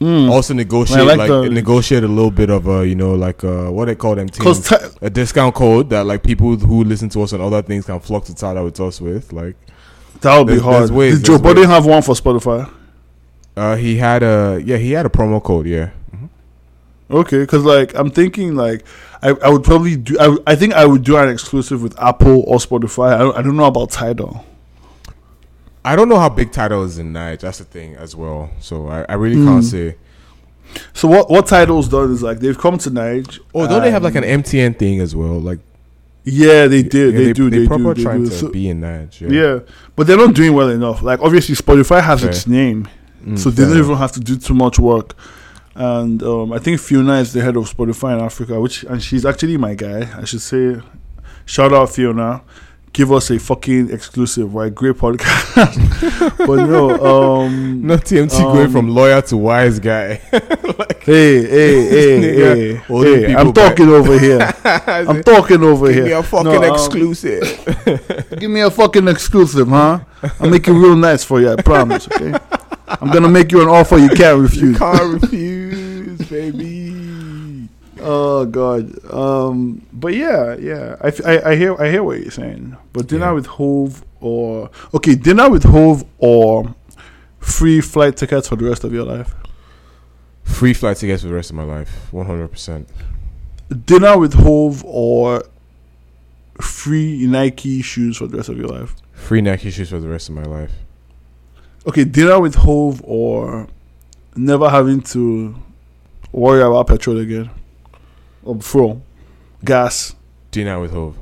Mm. Also negotiate, like like, the- negotiate a little bit of a, you know, like uh, what they call them teams, a discount code that like people who listen to us and other things can flock to Tidal with us with. Like, that would be hard. ways, Did Joe Budden have one for Spotify? Uh, he had a yeah, he had a promo code. Yeah, Okay, because like I'm thinking like I, I would probably do I, I think I would do an exclusive with Apple or Spotify. I don't, I don't know about Tidal. I don't know how big Tidal is in Naija. That's the thing as well. So I, I really Mm. can't say. So what what Tidal's done is like they've come to Naija. Oh, don't they have like an MTN thing as well? Like Yeah, they did. yeah, they, do. They, proper do. They trying do. to So- be in Naija. yeah. but they're not doing well enough. Like obviously Spotify has its name, Mm, so they don't even have to do too much work. And um, I think Fiona is the head of Spotify in Africa, which and she's actually my guy. I should say, shout out Fiona. Give us a fucking exclusive, right? Great podcast. but no, um, Not TMT Um, going from lawyer to wise guy. hey, hey, hey, Nigga, hey, hey! I'm back. talking over here. I'm talking over Give me here. a fucking No, um, exclusive. Give me a fucking exclusive, huh? I'll make it real nice for you. I promise. Okay. I'm gonna make you an offer you can't refuse. you refuse. can't refuse, baby. Oh God. Um. But yeah, yeah. I, f- I, I hear I hear what you're saying. But dinner Yeah. with Hove or okay, dinner with Hove or free flight tickets for the rest of your life. Free flight tickets for the rest of my life, one hundred percent. Dinner with Hove or free Nike shoes for the rest of your life? Free Nike shoes for the rest of my life. Okay, dinner with Hove or never having to worry about petrol again or fuel, gas. Dinner with Hove.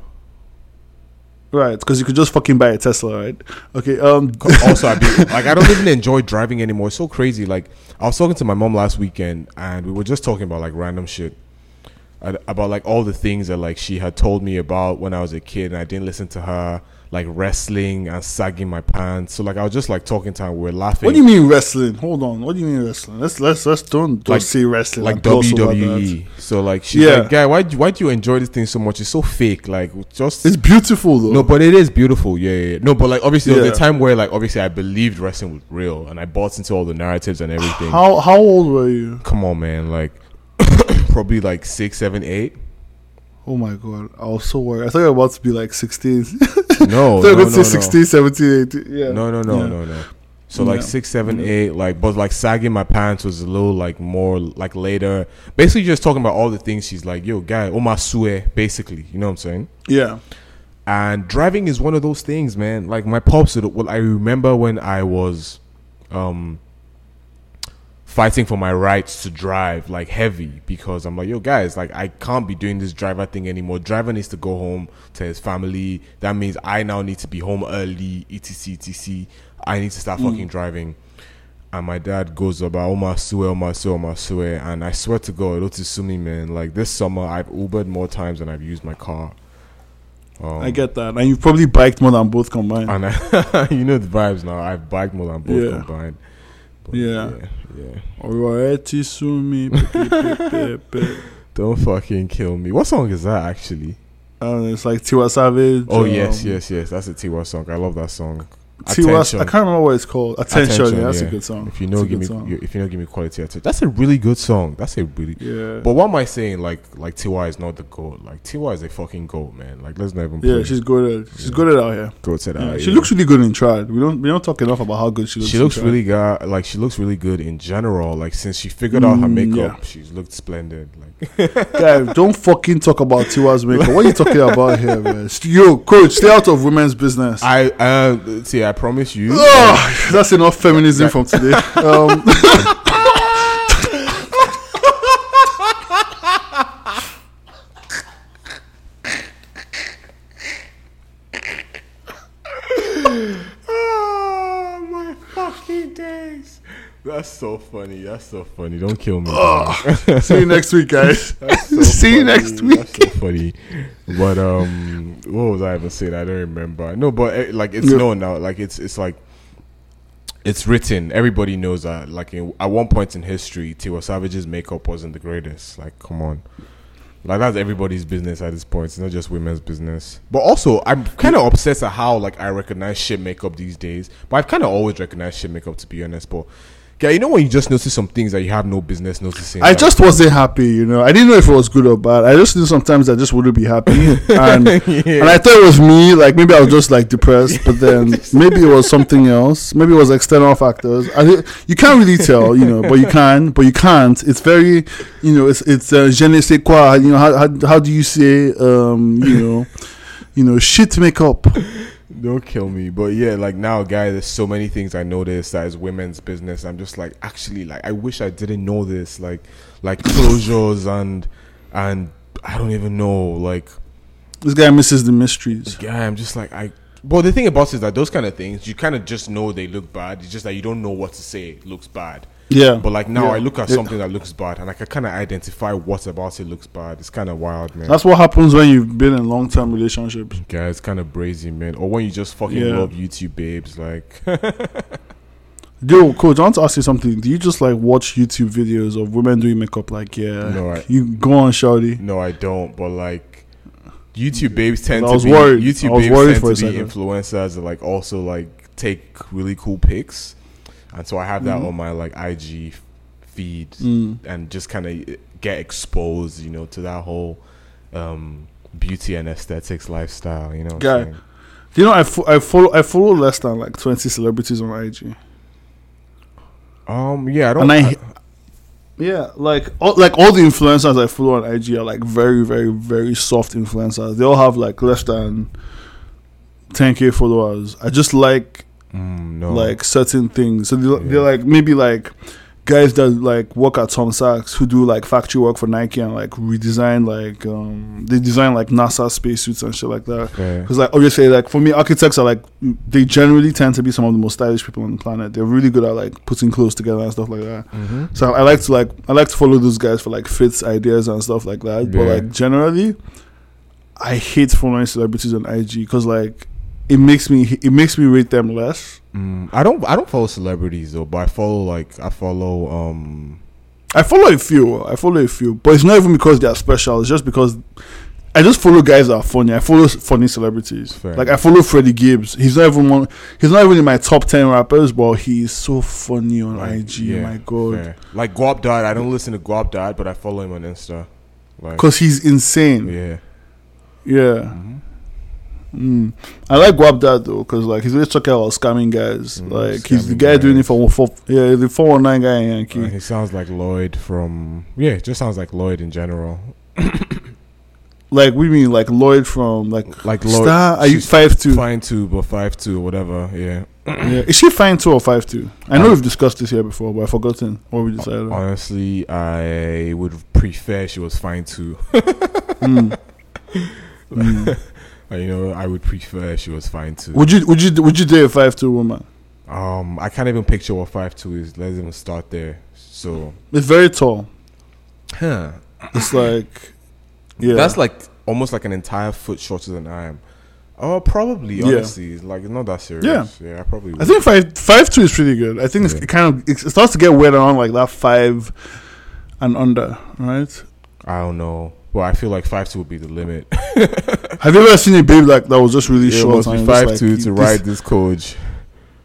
Right, because you could just fucking buy a Tesla, right? Okay. Um. also, I be, like I don't even enjoy driving anymore. It's so crazy. Like I was talking to my mom last weekend, and we were just talking about like random shit, about like all the things that like she had told me about when I was a kid, and I didn't listen to her. Like wrestling and sagging my pants. So like I was just like talking to her. We were laughing. what do you mean wrestling? Hold on. What do you mean wrestling? Let's let's let's don't don't Like- say wrestling like and gloss over that. WWE. So like she's Yeah. like, guy, why do- why do you enjoy this thing so much? It's so fake. Like just It's beautiful though. no, but it is beautiful. Yeah, yeah. yeah. No, but like obviously there was a time where like obviously I believed wrestling was real and I bought into all the narratives and everything. How how old were you? Come on, man. Like probably like six, seven, eight. Oh my god, I was so worried. I thought you were about to be like 16. No, I thought no, were going no, say no. 16, 17, 18. Yeah. No, no, no, Yeah. no, no. So like Yeah. six, seven, eight, like but like sagging my pants was a little like more like later. Basically just talking about all the things she's like, yo, guy, Oma Sue, basically. You know what I'm saying? Yeah. And driving is one of those things, man. Like my pops well, I remember when I was um fighting for my rights to drive like heavy because I'm like, yo guys, like I can't be doing this driver thing anymore. Driver needs to go home to his family. That means I now need to be home early, etc etc. I need to start fucking driving. And my dad goes about Oma Sue, Oma Sue, Oma Sue. And I swear to God, Otisumi, man, like this summer I've Ubered more times than I've used my car. Um, I get that. And you've probably biked more than both combined. and I, you know the vibes now. I've biked more than both Yeah. combined. But Yeah. yeah, yeah. Alrighty, sumi. Don't fucking kill me. What song is that actually? Um, it's like Tiwa Savage. Oh um, yes, yes, yes. That's a Tiwa song. I love that song. Tiwa, Attention. I can't remember what it's called. Attention. Attention, yeah, that's yeah. a good song. If you know, give good me. song. If you know, give me quality attention. That's a really good song. That's a really. Yeah. But what am I saying? Like, like Tiwa is not the goat. Like Tiwa is a fucking goat, man. Like, let's not even. yeah, play. she's good at she's Yeah. good at out here. goat to that. Yeah, she yeah. looks really good in trad. We don't we don't talk enough about how good she looks. She looks really good. Like she looks really good in general. Like since she figured out her Mm, makeup, she's looked splendid. Like don't fucking talk about Tiwa's makeup. What are you talking about here, man? Yo, coach, stay out of women's business. I uh see. I promise you. Ugh, that's enough feminism from today. Um, oh my fucking days. That's so funny. That's so funny. Don't kill me. see you next week, guys. So see you next week. That's so funny. But um, what was I even saying? I don't remember. No, but eh, like it's Yeah. known now. Like it's it's like it's written. Everybody knows that. Like in, at one point in history, Tiwa Savage's makeup wasn't the greatest. Like, come on. Like that's everybody's business at this point. It's not just women's business. But also, I'm kind of obsessed at how like I recognize shit makeup these days. But I've kind of always recognized shit makeup to be honest. But yeah, you know when you just notice some things that you have no business noticing. I like- just wasn't happy, you know. I didn't know if it was good or bad. I just knew sometimes I just wouldn't be happy, and Yeah. and I thought it was me. Like maybe I was just like depressed, but then maybe it was something else. Maybe it was external factors. I you can't really tell, you know, but you can, but you can't. It's very, you know, it's it's uh, je ne sais quoi. You know, how how, how do you say, um, you know, you know, shit makeup. Don't kill me. But yeah, like now, guys, there's so many things I noticed that is women's business. I'm just like, actually, like, I wish I didn't know this. Like, like closures and and I don't even know. Like, This guy misses the mysteries. yeah, I'm just like, I. But the thing about it is that those kind of things, you kind of just know they look bad. It's just that you don't know what to say it looks bad. Yeah, But like now, Yeah. I look at something that looks bad, and I can kind of identify what about it looks bad. It's kind of wild, man. that's what happens when you've been in long term relationships. Yeah, it's kind of brazy, man. Or when you just fucking Yeah. love YouTube babes, like. Yo, coach, I want to ask you something. Do you just like watch YouTube videos of women doing makeup? Like, yeah, No, I- you go on, shawty. No, I don't. But like, YouTube babes tend I to was be worried. YouTube babes tend to be second. influencers that like also like take really cool pics, and so I have that Mhm. on my like IG feed Mm. and just kind of get exposed, you know, to that whole um, beauty and aesthetics lifestyle. You know, Guy, you know I, fo- I follow I follow less than like twenty celebrities on IG, Um, yeah, I don't. and I Yeah, like all, like all the influencers I follow on IG are like very, very, very soft influencers. They all have like less than 10k followers. I just like Mm, no. like certain things. So they're, Yeah. they're like maybe like guys that like work at Tom Sachs who do like factory work for Nike and like redesign like um they design like NASA spacesuits and shit like that. Because like obviously like for me architects are like they generally tend to be some of the most stylish people on the planet. They're really good at like putting clothes together and stuff like that. Mm-hmm. So I like to like I like to follow those guys for like fits ideas and stuff like that. But like generally, I hate following celebrities on IG because like it makes me it makes me rate them less. Mm, I don't. I don't follow celebrities though, but I follow like I follow. Um. I follow a few, I follow a few, but it's not even because they are special. It's just because I just follow guys that are funny. I follow funny celebrities. Fair. Like I follow Freddie Gibbs. He's not even one. He's not even in my top ten rappers, but he's so funny on like, IG. yeah, my god, fair. Like Guap Dad. I don't listen to Guap Dad, but I follow him on Insta. Like. because he's insane. Yeah. Yeah. Mhm. Mm. I like Guap Dad though, because like he's always talking about scamming guys. Mm, like he's the scamming guy doing it guys. for, for yeah the four one nine guy in Yankee. Uh, he sounds like Lloyd from. Yeah, it just sounds like Lloyd in general. Like we mean like Lloyd from like Like Lloyd. Star. Are you five two? Fine two, but five two, whatever. Yeah. Yeah, is she fine two or five two? I know Um, we've discussed this here before, but I've forgotten what we decided. Honestly, I would prefer she was fine two. Mm. Mm. Uh, you know, I would prefer she was fine too. Would you would you would you date a five two woman? Um, I can't even picture what five two is. Let's even start there. So, It's very tall. huh. It's like yeah, That's like almost like an entire foot shorter than I am. Oh, probably. Yeah. Honestly, it's like it's not that serious. Yeah, yeah I probably. Would. I think five five two is pretty good. I think it's Yeah. it kind of it starts to get weird around like that five and under, right? I don't know. Well, I feel like five two would be the limit. Have you ever seen a babe like that was just really Yeah, it short? must be five like, two to ride this coach.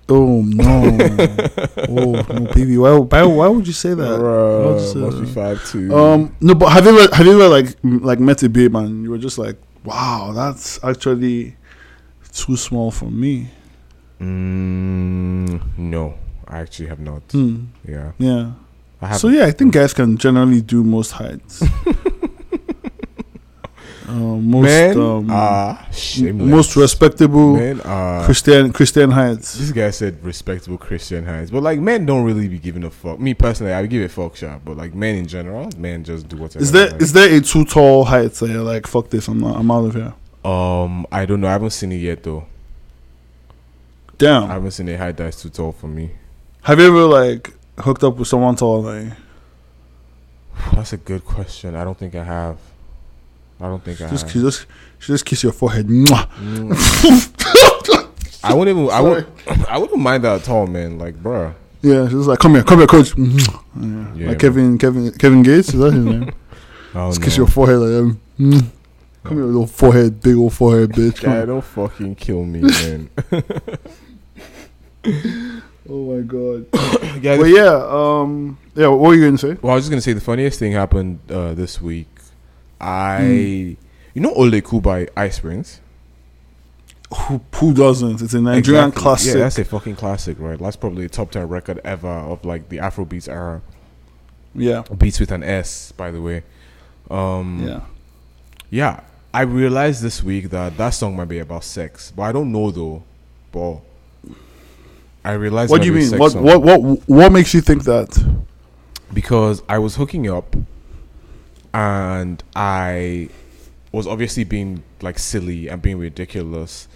Oh no! oh no, baby! Why, why why would you say that? Bruh, say must be five two. Um, no, but have you ever have you ever like m- like met a babe and you were just like, wow, that's actually too small for me. Mm, no, I actually have not. Hmm. Yeah, Yeah. So yeah, I think guys can generally do most heights. uh, most men um, are shameless. most respectable men are. Christian Christian heights. this guy said respectable Christian heights, but like men don't really be giving a fuck. Me personally, I would give a fuck shot, but like men in general, men just do whatever. Is there like. is there a too tall height that you're like fuck this? I'm not. I'm out of here. Um, I don't know. I haven't seen it yet though. Damn, I haven't seen a height that's too tall for me. Have you ever like hooked up with someone tall? Like That's a good question. I don't think I have. I don't think I just have. kiss, just just kiss your forehead. Mm. I wouldn't even. I would. I wouldn't mind that at all, man. Like, bruh. Yeah, she's like, come here, come here, coach. Yeah. Yeah, like Kevin, Kevin, Kevin Gates. Is that his name? I Just kiss your forehead like. Mm. Come here, little forehead, big old forehead, bitch. On. don't fucking kill me, man. Oh my god. yeah, But yeah, um, yeah. What were you gonna say? Well, I was just gonna say the funniest thing happened uh, this week. I, Hmm. you know, Oleku by Ice Prince. Who, who doesn't? It's a Nigerian Exactly. classic. Yeah, that's a fucking classic, right? That's probably a top ten record ever of like the Afrobeats era. yeah, Beats with an S, by the way. Um, yeah. yeah. I realized this week that that song might be about sex, but I don't know though. But I realized. What do you might be a mean? What, what, what, what makes you think that? because I was hooking up and I was obviously being like silly and being ridiculous.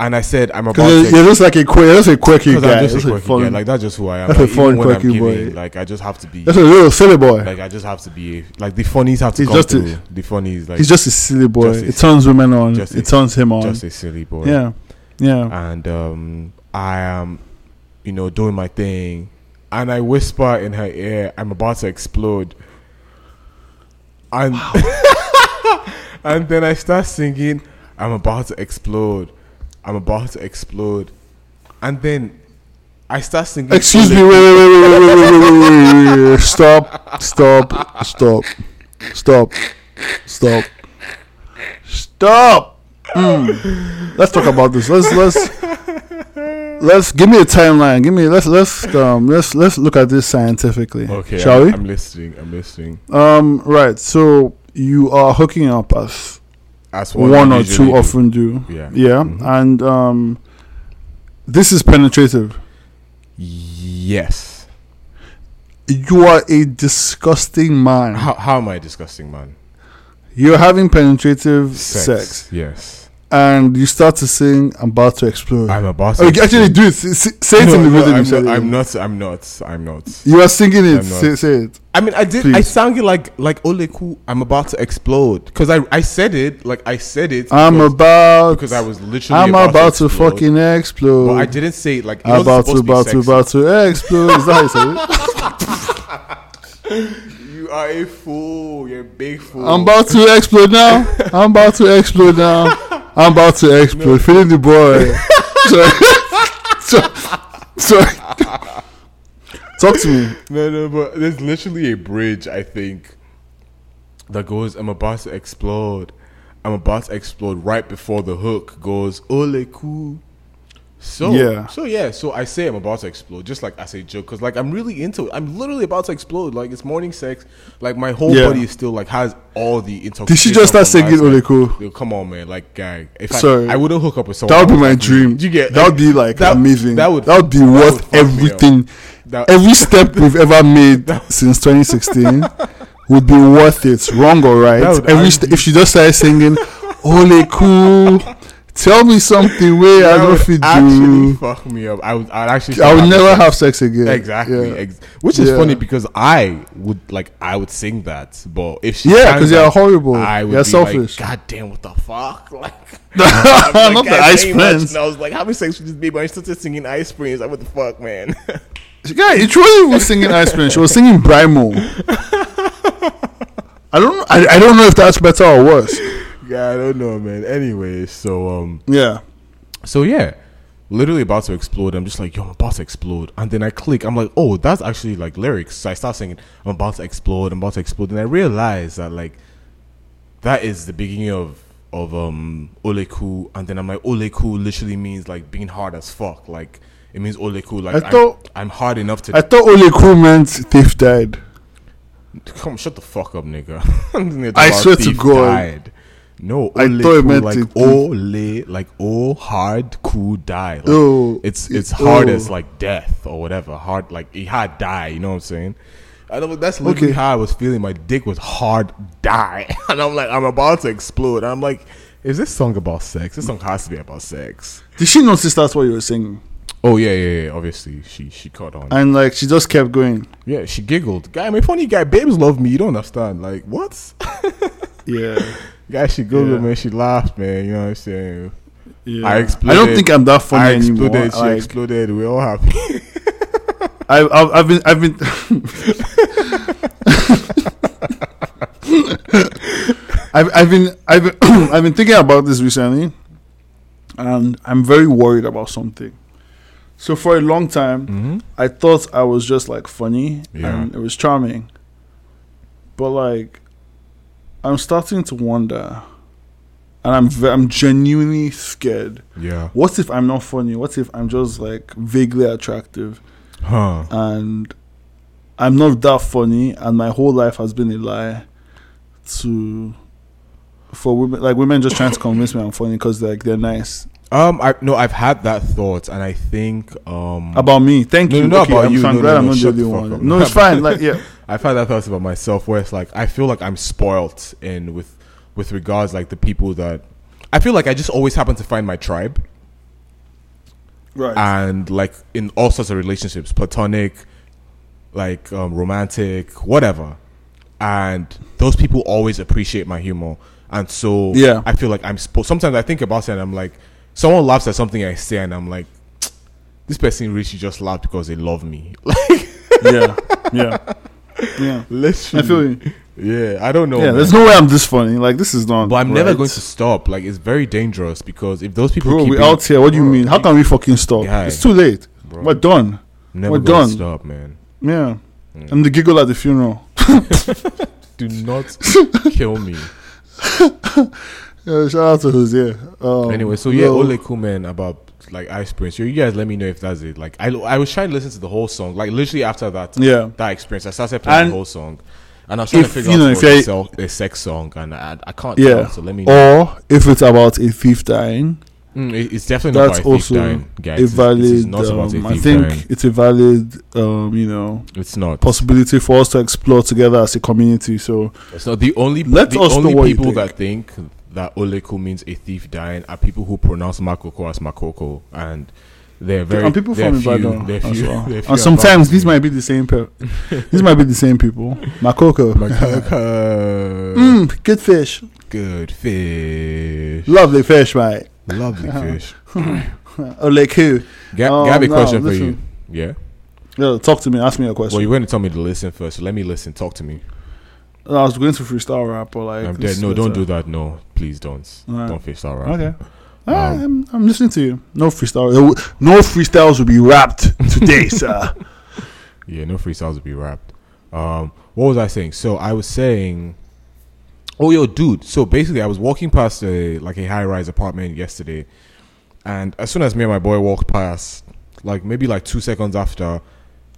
And I said, I'm about Because to. you're just like a quirky, just a quirky guy. I'm just a That's a quirky fun- guy. Like, that's just who I am. that's a Like, fun, when I'm quirky giving, boy. like, I just have to be. That's a little silly boy. Like, I just have to be. Like, the funnies have to He's come just a- through. the funnies, like, He's just a silly boy. a- it turns women on. just a- It turns him on. just a silly boy. Yeah, yeah. and um, I am, you know, doing my thing, and I whisper in her ear, "I'm about to explode," and and then I start singing, "I'm about to explode, I'm about to explode," and then I start singing. Excuse me. Wait, wait, wait, wait, wait, wait, wait, wait, wait, wait. Stop. Stop. Stop. Stop. Stop. Stop. Mm. Let's talk about this. Let's let's let's give me a timeline. Give me let's let's um let's let's look at this scientifically. Okay, shall I'm, we? I'm listening. I'm listening. Um, right. So you are hooking up as As one, I or two do. often do. Yeah. Yeah, Mhm. and um, this is penetrative. Yes. You are a disgusting man. How how am I disgusting, man? You're having penetrative sex, Yes. And you start to sing "I'm about to explode." I'm about to. Oh, you actually do it. Say, say- say it in the no, rhythm. I'm, not. I'm not. I'm not. I'm not. You are singing it. I'm Say, say it. I mean, I did. I Please. sounded like like Oleku. I'm about to explode because I I said it like I said it. I'm because, about. because I was literally. I'm about, to, explode, fucking explode. But I didn't say it like. It I'm about to, about to, about to explode. Is that how you said it? You are a fool. You're a big fool. I'm about to explode now. I'm about to explode now. I'm about to explode. Feeling the boy. sorry. sorry. sorry. Talk to me. No, no, but there's literally a bridge, I think, that goes, I'm about to explode. I'm about to explode right before the hook goes, oleku. So, Yeah. so yeah, so I say I'm about to explode, just like I say joke, because like I'm really into it. I'm literally about to explode. Like it's morning sex. Like my whole Yeah. body is still like has all the intoxication. Did she just start singing. Oleku? Yo, Come on, man. Like, guy. If Sorry. I, I wouldn't hook up with someone. That would be my dream. You get? that would be like that- amazing. That would. that would be that worth would fuck me up. everything. That- Every step we've ever made since 2016 would be worth it, wrong or right. Would Every st- if she just started singing, "Oleku," tell me something where I don't fit actually do. fuck me up. I would. I'd actually. I would never have sex again. Exactly. Yeah. Ex- which is Yeah. funny because I would like. I would sing that, but if she Yeah, because you're horrible. I would You're be selfish. Like, God damn, what the fuck? Like, Not the ice prince. prince. And I was like having sex with this baby, and I started singing ice prince. Like, what the fuck, man? Yeah, it truly was singing Ice Prince. She was singing Brymo. I don't. I, I don't know if that's better or worse. Yeah, I don't know, man. Anyway, so um, Yeah. So yeah, literally about to explode. I'm just like, yo, I'm about to explode. And then I click. I'm like, oh, that's actually like lyrics. So I start singing, I'm about to explode. I'm about to explode. And I realize that like that is the beginning of of um oleku. And then I'm like, oleku literally means like being hard as fuck. Like it means oleku. Like I I'm, thought- I'm hard enough to I thought Oleku meant thief died. come shut the fuck up, nigga. I swear to God. died. No, I ole thought it meant like it- ole, like oh hard cool die. Like, Oh, it's it's oh. hard as like death or whatever. Hard like he had die. You know what I'm saying? I know that's literally Okay. how I was feeling. My dick was hard die, and I'm like I'm about to explode. And I'm like, is this song about sex? This song has to be about sex. Did she notice that's what you were singing? Oh yeah, yeah, yeah. Obviously, she she caught on. And like she just kept going. yeah, she giggled. Guy, I'm a funny guy. Babes love me. You don't understand. Like what? Yeah. Guy, she giggled, Yeah. man. She laughed, man. You know what I'm saying? Yeah. I I don't think I'm that funny I anymore. She Like, exploded. We're all happy. I, I've, I've been, I've been, I've, I've been, I've been, I've been thinking about this recently, and I'm very worried about something. So for a long time, mm-hmm. I thought I was just like funny Yeah. and it was charming, but like, I'm starting to wonder, and I'm, ve- I'm genuinely scared. Yeah. What if I'm not funny? What if I'm just like vaguely attractive? Huh. and I'm not that funny, and my whole life has been a lie to for women like women just trying to convince me I'm funny because like they're nice Um, I no, I've had that thought, and I think um, about me. Thank No, you. no, okay, about I'm, you. I'm No, glad no, I'm not the only one. No, it's fine. Like yeah, I've had that thought about myself, where it's like I feel like I'm spoilt in with with regards like the people that I feel like I just always happen to find my tribe, right. and like in all sorts of relationships, platonic, like um, romantic, whatever, and those people always appreciate my humor, and so Yeah. I feel like I'm spo- sometimes I think about it and I'm like, someone laughs at something I say, and I'm like, this person really just laughed because they love me, like yeah, yeah, yeah. literally. I feel you. Yeah, I don't know. Yeah, man. there's no way I'm this funny. Like this is not. But I'm never going to stop. Like it's very dangerous because if those people Bro, keep we out here. What do you mean? How can we fucking stop? Guy. It's too late. bro, We're done. never we're done. stop, man. Yeah. Mm. I'm the giggle at the funeral. Do not kill me. Yeah, shout out to Jose. Um, Anyway, so yeah, no. Ole Kuman about like I experienced. You guys, let me know if that's it. Like I, I was trying to listen to the whole song. Like literally after that, Yeah. that experience, I started playing And the whole song, and I was trying to figure you out know, if if it a, sex song, and I, I can't Yeah. tell. So let me know. Or if it's about a thief dying, Mm, it- it's definitely not that's about a thief also dying, guys. a It's- valid. It is not about a um, I think dying. it's a valid, um, you know, It's not. possibility for us to explore together as a community. So It's not the only. Let the us know only you people think. that think that Oleku means a thief dying are people who pronounce Makoko as Makoko, and they're very. and people from few, Ibadan they're as well. few And sometimes these might be the same. Per- these might be the same people. Makoko. Makoko. Mm, good fish. Good fish. Lovely fish, right? Lovely fish. Oleku. Ga- Um, Gabby, no, question for you. Yeah. Yeah, talk to me. Ask me a question. Well, you're going to tell me to listen first. So let me listen. Talk to me. I was going to freestyle rap, but like, I'm dead. No, don't do that. No, please don't. Alright. Don't that right. Okay. Um, I'm, I'm listening to you. No freestyle. No freestyles will be rapped today, sir. Yeah, no freestyles will be rapped. Um, what was I saying? So I was saying, oh yo, dude. So basically, I was walking past a like a high rise apartment yesterday, and as soon as me and my boy walked past, like maybe like two seconds after,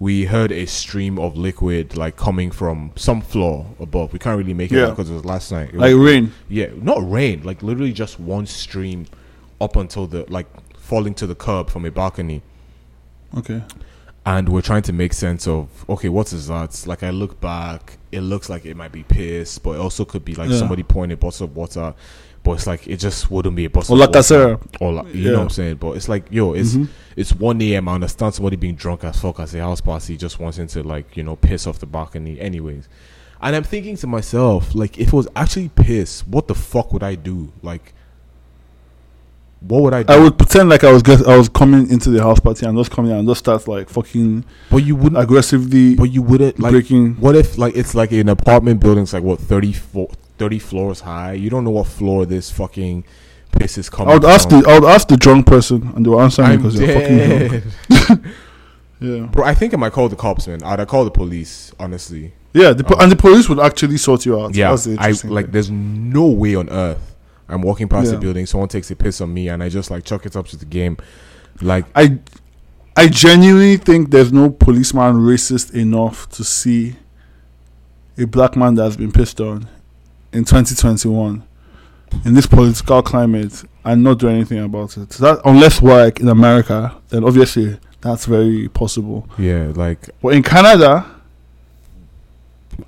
we heard a stream of liquid like coming from some floor above. We can't really make it Yeah. out because it was last night. It Like was, rain. yeah, not rain. Like literally just one stream up until the like falling to the curb from a balcony Okay. and we're trying to make sense of okay, what is that? Like I look back, it looks like it might be piss, but it also could be like Yeah. somebody pouring a bottle of water. But it's like it just wouldn't be a bottle Or of like I water. said. Or like, you Yeah. know what I'm saying? But it's like yo, it's Mhm. it's one AM. I understand somebody being drunk as fuck at a house party just wanting to like, you know, piss off the balcony anyways. And I'm thinking to myself, like, if it was actually piss, what the fuck would I do? Like what would I do? I would pretend like I was get, I was coming into the house party and just coming out and just start like fucking but you wouldn't aggressively but you wouldn't like breaking. What if like it's like an apartment building? It's like what 30, 30 floors high. You don't know what floor this fucking piss is coming. I would ask from. the I would ask the drunk person and they will answer me because they're fucking drunk. Yeah. bro. I think I might call the cops, man. I'd call the police, honestly. Yeah, the, po- um, and the police would actually sort you out. yeah, I like. thing. There's no way on earth I'm walking past Yeah. the building. Someone takes a piss on me, and I just like chuck it up to the game. Like I I genuinely think there's no policeman racist enough to see a black man that has been pissed on in 2021 in this political climate and not do anything about it. So that unless we're like in America, then obviously that's very possible. yeah, like But in Canada,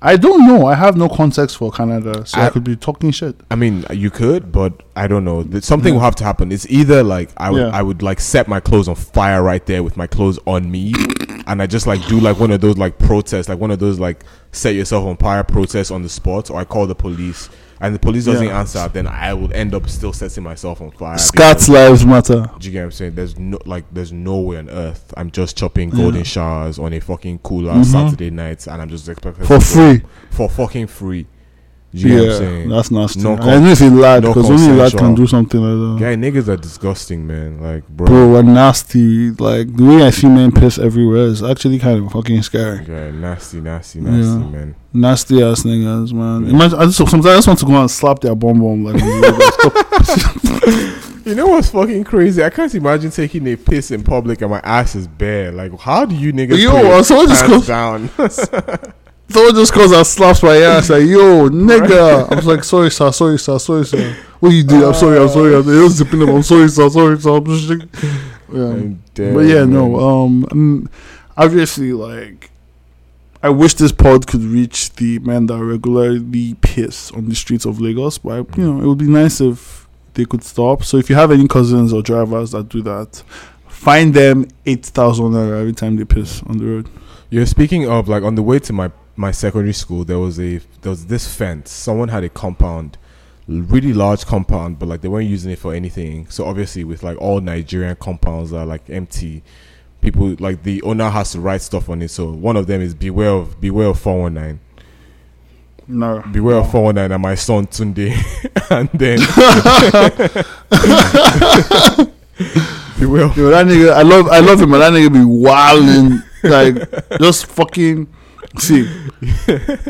I don't know. I have no context for Canada, so I, I- could be talking shit. I mean, you could, but I don't know. Something Yeah. will have to happen. It's either like I would, Yeah. I would like set my clothes on fire right there with my clothes on me, and I just like do like one of those like protests, like one of those like set yourself on fire protests on the spot, or I call the police, and the police doesn't Yeah. answer, then I would end up still setting myself on fire. Scott's lives matter. do you get what I'm saying? There's no like, there's no way on earth I'm just chopping golden Yeah. showers on a fucking cooler Mhm. Saturday night, and I'm just expecting For free. for fucking free. You get what I'm Yeah, saying? that's nasty. No I know it's a lad no because only lad can do something like that. Guy, niggas are disgusting, man. Like, bro. Bro, we're nasty. Like the way I see men piss everywhere is actually kind of fucking scary. Guy, nasty, nasty, nasty, Yeah. man. Nasty ass niggas, man. Yeah. Imagine, I just, sometimes I just want to go and slap their bum bum like. You know what's fucking crazy? I can't imagine taking a piss in public and my ass is bare. Like, how do you niggas Yo, put someone just goes- down? Someone just calls and slaps my ass like, yo, nigga. I was like, sorry, sir, sorry, sir, sorry, sir. What you did? I'm sorry, I'm sorry. I'm just zipping them. I'm sorry, sir, sorry, sir. I'm just like, yeah. I'm But yeah, no. Um, obviously, like, I wish this pod could reach the men that regularly piss on the streets of Lagos. But you know, it would be nice if they could stop. So if you have any cousins or drivers that do that, find them eight thousand every time they piss on the road. You're speaking of like on the way to my my secondary school. There was a there was this fence. Someone had a compound, really large compound, but like they weren't using it for anything. So obviously, with like all Nigerian compounds are like empty. People like the owner has to write stuff on it. So one of them is beware of beware of four one nine. No, Beware of 419 and my son Tunde. and then. beware of. Yo, that nigga, I love, I love him, but that nigga be wilding, like just fucking. See,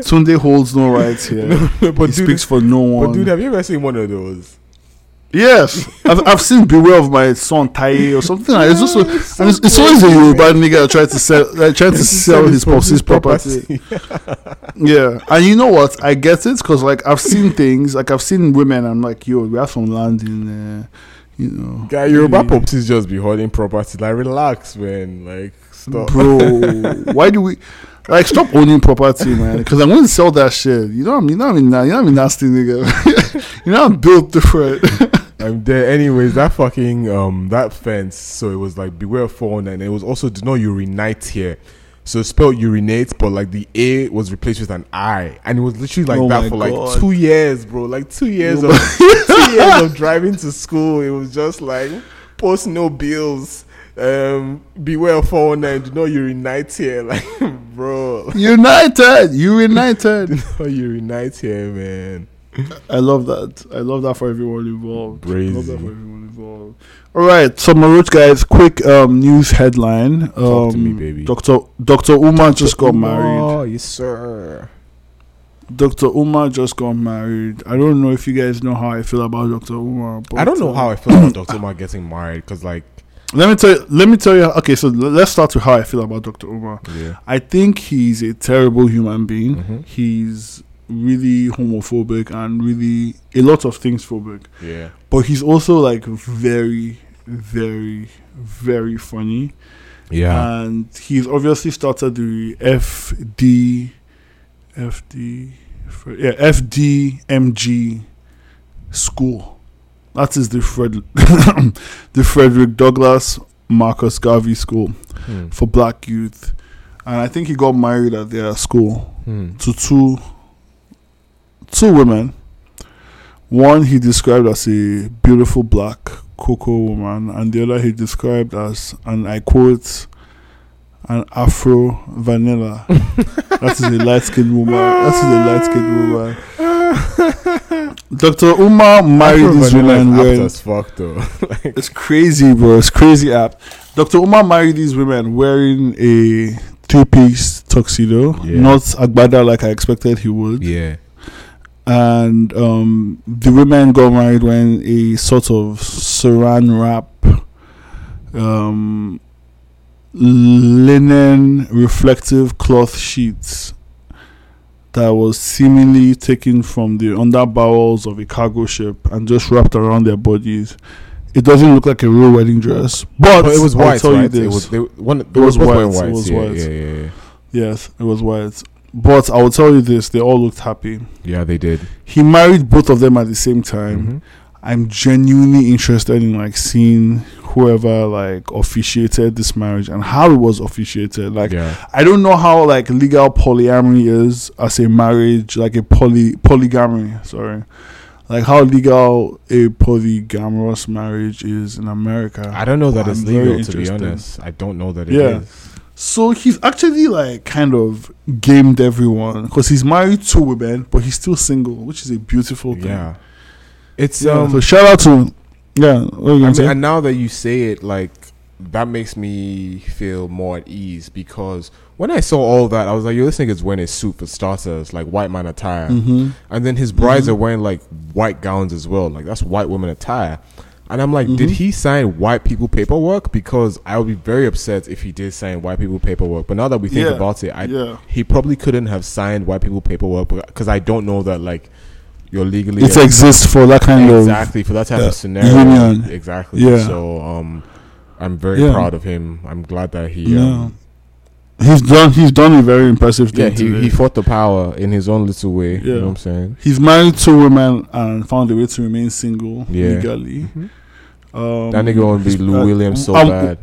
Tunde holds no rights here. but, he dude, speaks for no one. but dude, have you ever seen one of those? Yes, I've, I've seen "Beware of My Son Tai" or something. like It's also and it's, it's always a Yoruba nigga trying to sell, like, trying to sell his popsy's property. Yeah, and you know what? I get it because like I've seen things, like I've seen women. I'm like, yo, we have some land in, uh, you know, Guy, Yoruba popsies just be holding property. Like, relax, man. Like, stop. bro. why do we like stop owning property, man? Because I'm going to sell that shit. You know, what I mean, you know, what I mean, you know, what I mean, nasty nigga. you know, I'm built different. I'm there. Anyways, that fucking um that fence. So it was like beware of phone, and it was also do not urinate here. So it's spelled urinate, but like the A was replaced with an I, and it was literally like Oh that for God. like two years, bro. Like two years of two years of driving to school. It was just like post no bills. Um, beware of phone and do not urinate here, like bro. United, you united. Do not urinate here, man. I love that. I love that for everyone involved. I love that Crazy. for everyone involved. All right, so Maruch guys, quick um, news headline. Um, Talk to me, baby. Doctor Doctor Umar just got married. Oh, yes, sir. Doctor Umar just got married. I don't know if you guys know how I feel about Doctor Umar. But, I don't know uh, how I feel about Dr. Umar getting married because, like, Let me tell you. Let me tell you. Okay, so let's start with how I feel about Doctor Umar. yeah, I think he's a terrible human being. Mhm. He's really homophobic and really a lot of things phobic. yeah, But he's also like very, very, very funny. yeah, And he's obviously started the FD, FD, yeah, FDMG school. That is the Fred, the Frederick Douglass Marcus Garvey School Hmm. for Black youth. And I think he got married at their school Hmm. to two two women. One he described as a beautiful black cocoa woman, and the other he described as, and I quote, an Afro vanilla. that is a light skinned woman. That is a light skinned woman. Dr. Umar married Afro these Vanilla women is apt wearing as fuck though. like, it's crazy, bro. It's crazy app. Dr. Umar married these women wearing a two piece tuxedo, Yeah. not agbada like I expected he would. yeah, And um, the women got married wearing a sort of saran wrap, um, linen reflective cloth sheets that was seemingly taken from the under bowels of a cargo ship and just wrapped around their bodies. It doesn't look like a real wedding dress, but, but it was I'll white, tell you right? It this. was they, one. They was were white, it was yeah, white. Yeah, yeah, yeah. yes, it was white. But I will tell you this: they all looked happy. Yeah, they did. He married both of them at the same time. Mhm. I'm genuinely interested in like seeing whoever like officiated this marriage and how it was officiated. Like yeah, I don't know how like legal polyamory is as a marriage, like a poly polygamy. Sorry, like how legal a polygamous marriage is in America. I don't know that it's legal. To be honest, I don't know that it Yeah. is. So he's actually like kind of gamed everyone because he's married to women, but he's still single, which is a beautiful thing. Yeah, it's Yeah, um. so shout out to yeah. What you I mean, and now that you say it, like that makes me feel more at ease because when I saw all that, I was like, "Yo, this nigga's wearing a suit for starters, like white man attire." mm-hmm. and then his brides Mhm. are wearing like white gowns as well like that's white women attire and i'm like did Mhm. he sign white people paperwork because i would be very upset if he did sign white people paperwork but now that we think Yeah. about it I, yeah, he probably couldn't have signed white people paperwork because i don't know that like you're legally it exists for that kind of exactly for that type uh, of scenario union. exactly Yeah. so um i'm very Yeah. proud of him i'm glad that he. Yeah, um, he's done. He's done a very impressive yeah thing. he, he fought the power in his own little way you know what i'm saying he's married two women and found a way to remain single Yeah. legally. Um, that nigga want to be Lou uh, Williams so um, bad.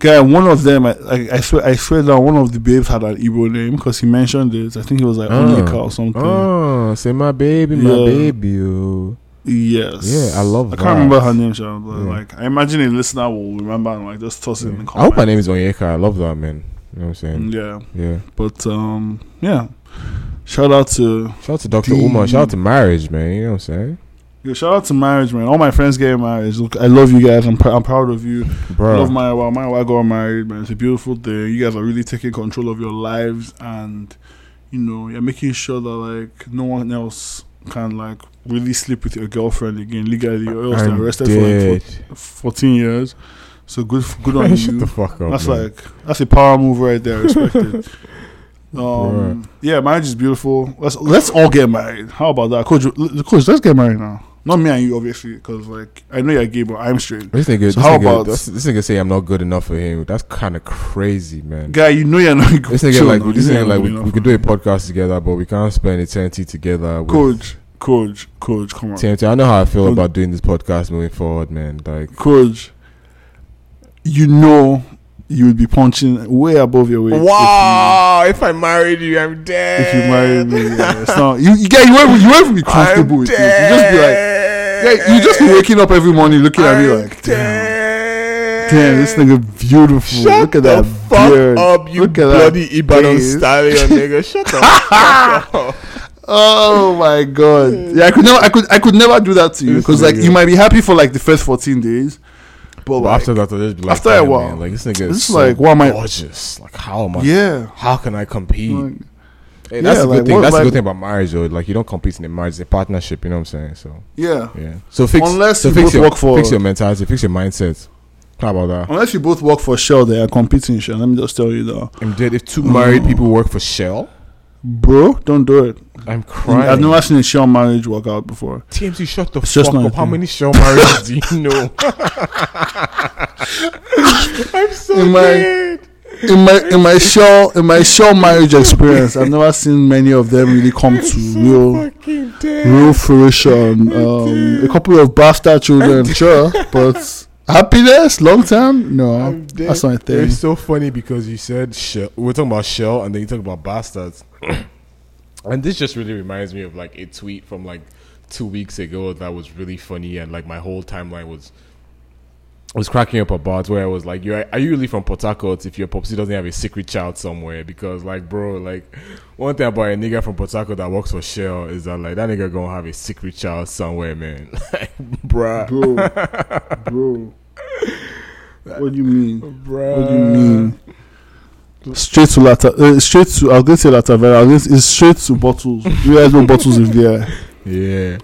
Guy, one of them, I, I, I swear, I swear that one of the babes had an Igbo name because he mentioned it. I think it was like Ah. Onyeka or something. Oh, say my baby, my Yeah. baby. oh. Yes. Yeah, I love that. I that. can't remember her name, Sean, but Yeah. like I imagine a listener will remember and like just toss it in the I hope my name is Onyeka. I love that man. You know what I'm saying? Yeah, Yeah. but um, yeah. Shout out to Shout out to Dr. The- Umar. Shout out to marriage, man. You know what I'm saying? Yo, shout out to marriage, man. All my friends getting married. Look, I love you guys. I'm pr- I'm proud of you. Bro. Love my wife. My wife got married, man. It's a beautiful thing. You guys are really taking control of your lives, and you know you're making sure that like no one else can like really sleep with your girlfriend again legally, or else they're arrested for like dead. 14 years. So good, good on shut you. the fuck up. That's man. like that's a power move right there. Respected. um, yeah, marriage is beautiful. Let's let's all get married. How about that, coach? Coach, let's get married now. Not me and you, obviously, because like I know you're gay, but I'm straight. This nigga, So this, how nigga about- this, this nigga say I'm not good enough for him. That's kind of crazy, man. Guy, you know you're not. Good. This nigga chill like now. this You know nigga you're like we, good we could do a podcast together, but we can't spend eternity together. With Coach, coach, coach, come on, TNT. I know how I feel Coach. about doing this podcast moving forward, man. Like coach. You know you would be punching way above your weight. if you- Wow! If, I married you, I'm dead. If you, marry me, yeah, it's not, you, you get you won't, you won't be comfortable I'm with it. You just be like, yeah, you just be waking up every morning looking at me like, damn, damn, this nigga beautiful. Shut Look at the that fuck beard. up, you Look at bloody that Ibadan beard. stallion, nigga. Shut the fuck up. Oh my god! Yeah, I could never, I could, I could never do that to you because like you might be happy for like the first fourteen days, but, But like, after that, I'll just be like, after a while, man, like this nigga this is is so like, what am I- gorgeous. Like how am I? yeah, How can I compete? like, Hey, that's Yeah, the good like, thing. what- That's like- good thing about marriage, though. Like you don't compete in a marriage; it's a partnership. You know what I'm saying? So yeah. yeah. So fix Unless so you fix both your, work for- fix your mentality, fix your mindset. How about that? Unless you both work for Shell, they are competing. Shell. Let me just tell you that, I'm dead. If two mm. married people work for Shell, bro. Don't do it. I'm crying. I've never seen a Shell marriage work out before. TMT, shut the It's fuck a up. How many Shell marriages do you know? I'm so In my- dead. In my in my show in my show marriage experience, I've never seen many of them really come to so real real fruition. Um, a couple of bastard children, sure, but happiness long term, no, that's not a thing. It's so funny because you said shell. We are talking about shell, and then you talk about bastards. and this just really reminds me of like a tweet from like two weeks ago that was really funny, and like my whole timeline was was cracking up about where I was like, "You are, are you really from Port Harcourt if your popsy doesn't have a secret child somewhere?" Because like, bro, like one thing about a nigga from Port Harcourt that works for Shell is that like that nigga gonna have a secret child somewhere, man. like, bruh, bro, bro. What do you mean? What do you mean? Straight to Lata, uh, straight to. I was to say Latavera. I was gonna, it's straight to bottles. You guys know bottles in there. Yeah.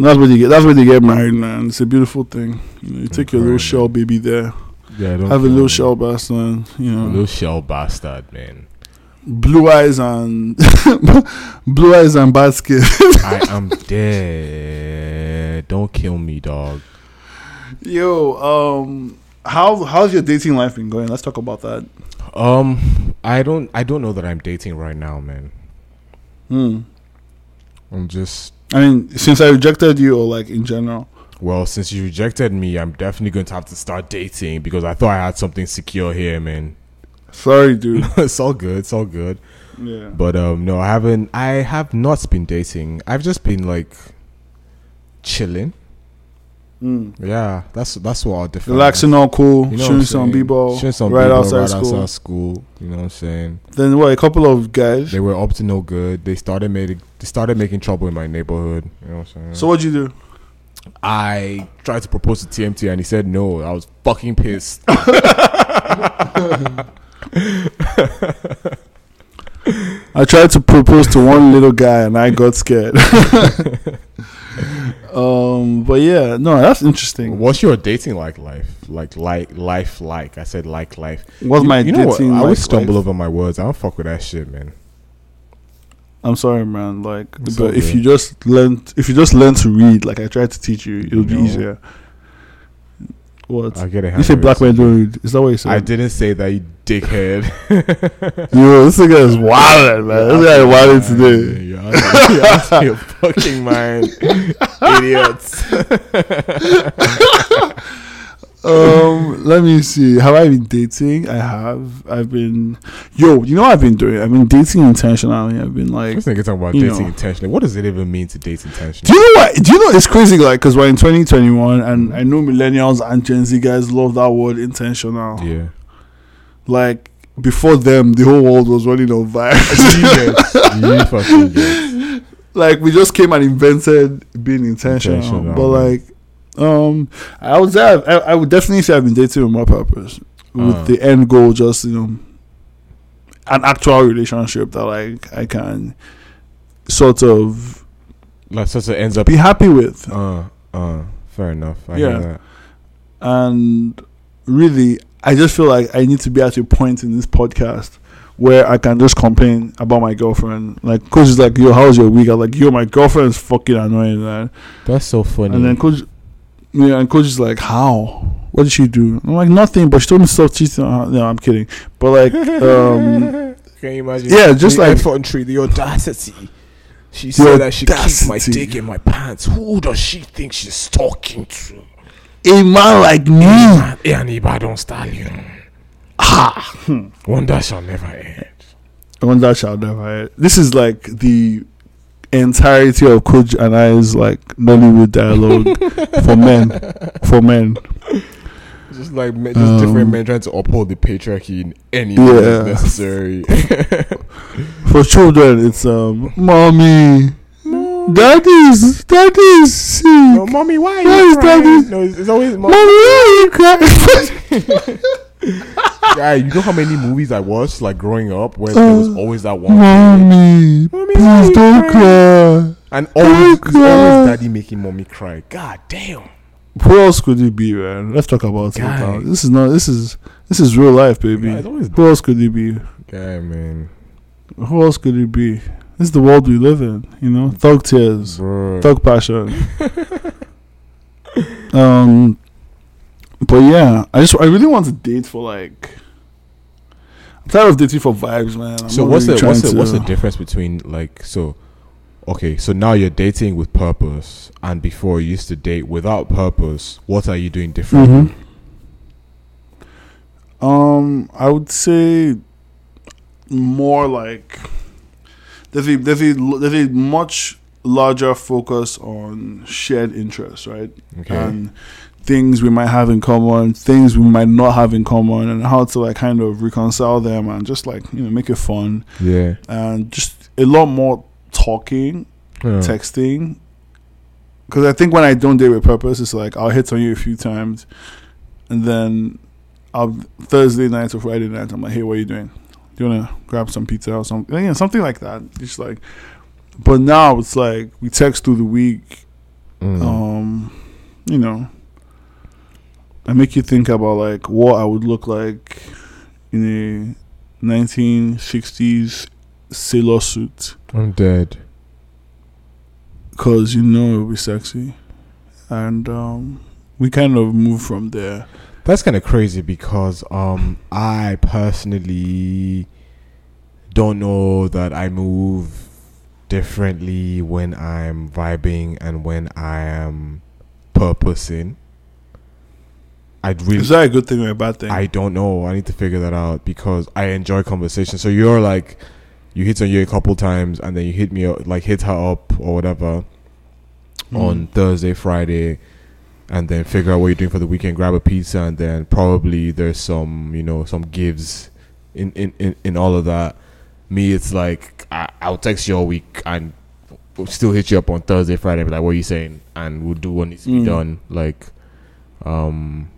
That's where they get. That's where they get married, man. It's a beautiful thing. You know, you take your little shell baby there, Yeah, don't have a little me. shell bastard. You A know, little shell bastard, man. blue eyes and blue eyes and bad skin. I am dead. Don't kill me, dog. Yo, um, how how's your dating life been going? Let's talk about that. Um, I don't, I don't know that I'm dating right now, man. Hmm. I'm just, I mean, since I rejected you, or like in general. well, since you rejected me, I'm definitely going to have to start dating because I thought I had something secure here, man. Sorry, dude. it's all good. It's all good. yeah. But um, no, I haven't. I have not been dating. I've just been like chilling. Mm. Yeah, that's that's what I'll define. Relaxing, all cool, You know shooting some b-ball, Shooting some right b-ball outside right school. outside school. You know what I'm saying? Then what? A couple of guys. They were up to no good. They started making they started making trouble in my neighborhood. You know what I'm saying? So what'd you do? I tried to propose to TMT and he said no. I was fucking pissed. I tried to propose to one little guy and I got scared. um, but yeah, no, that's interesting. What's your dating like life? Like like life like? I said like life. What's you, my you know what? dating I always like stumble life? over my words. I don't fuck with that shit, man. I'm sorry, man. Like, It's but if you just learn, if you just learn to read, like I tried to teach you, it'll be No. easier. What? I get it. You say black men don't read? Is that what you said? I didn't say that, you dickhead. Yo, this nigga is wild, man. This guy is wild today. You're out of- you're out of your fucking mind, idiots. Um, let me see. Have I been dating? I have. I've been. Yo, you know what I've been doing? I've been dating intentionally. I've been like. This nigga talking about dating know. intentionally. What does it even mean to date intentionally? Do you know what? Do you know it's crazy? Like, because we're in 2021, and I know millennials and Gen Z guys love that word intentional. Yeah. Like before them, the whole world was running on virus. you fucking get. like we just came and invented being intentional. Intentional, but man. like, um, I would say I've, I, I would definitely say I've been dating with my purpose, with Uh. the end goal, just you know, an actual relationship that like I can sort of Like such a ends up. be happy with. Uh, uh, fair enough. I Yeah. that. And really, I just feel like I need to be at a point in this podcast where I can just complain about my girlfriend. Like, coach is like, "Yo, how's your week?" I'm like, "Yo, my girlfriend is fucking annoying, man." That's so funny. And then coach, yeah, and coach is like, "How? What did she do?" I'm like, "Nothing," but she told me to stop cheating. her." No, I'm kidding. But like, um, Can you imagine? yeah, just the like infantry, the audacity. She The said that she keeps my dick in my pants. Who does she think she's talking to? a man like me. Eh, and Ibadan stallion. Ha! Hmm. Wonder shall never end. One that shall never end. This is like the entirety of Coach and I's like Nollywood dialogue for men. For men. Just like men, just different Um, men trying to uphold the patriarchy in any Yeah. way necessary. For children, it's um, mommy, daddy's, daddy's sick. no, mommy, why are Why you is crying? daddy- No, it's, it's always Mommy, mommy. why are you crying? Guy, you know how many movies I watched like growing up where there was Uh, always that one. mommy, Mommy, please don't cry. And always, it's cry. always daddy making mommy cry. God damn. Who else could it be, man? Let's talk about it now. This is not. This is this is real life, baby. Yeah, Who else could it be? guy, man. Who else could it be? This is the world we live in, you know. Thug tears, Bro. thug passion. um, but yeah, I just I really want to date for like. I'm tired of dating for vibes, man. I'm so what's really the what's the what's the difference between like so okay so now you're dating with purpose and before you used to date without purpose what are you doing differently Mhm. Um, I would say more like there's a there's a there's a much larger focus on shared interests, right? okay and things we might have in common, things we might not have in common, and how to like kind of reconcile them and just like you know make it fun yeah and just a lot more talking, Yeah. texting. Because I think when I don't date with purpose, it's like I'll hit on you a few times, and then I'll Thursday night or Friday night I'm like, hey, what are you doing? Do you wanna grab some pizza or something? Yeah, something like that. Just like, but now it's like we text through the week Mm. um you know I make you think about like what I would look like in a 1960s sailor suit. I'm dead. Because you know it would be sexy. And um we kind of move from there. That's kind of crazy because um i personally don't know that i move differently when i'm vibing and when i am purposing i'd really is that a good thing or a bad thing I don't know. I need to figure that out because I enjoy conversation. So you're like, you hit on you a couple times, and then you hit me up, like hit her up or whatever Mm. on Thursday, Friday, and then figure out what you're doing for the weekend. Grab a pizza, and then probably there's some, you know, some gives in in in, in all of that. Me, it's like I, I'll text you all week and we'll still hit you up on Thursday, Friday, be like, what are you saying? And we'll do what needs to be Mm. done. Like, um,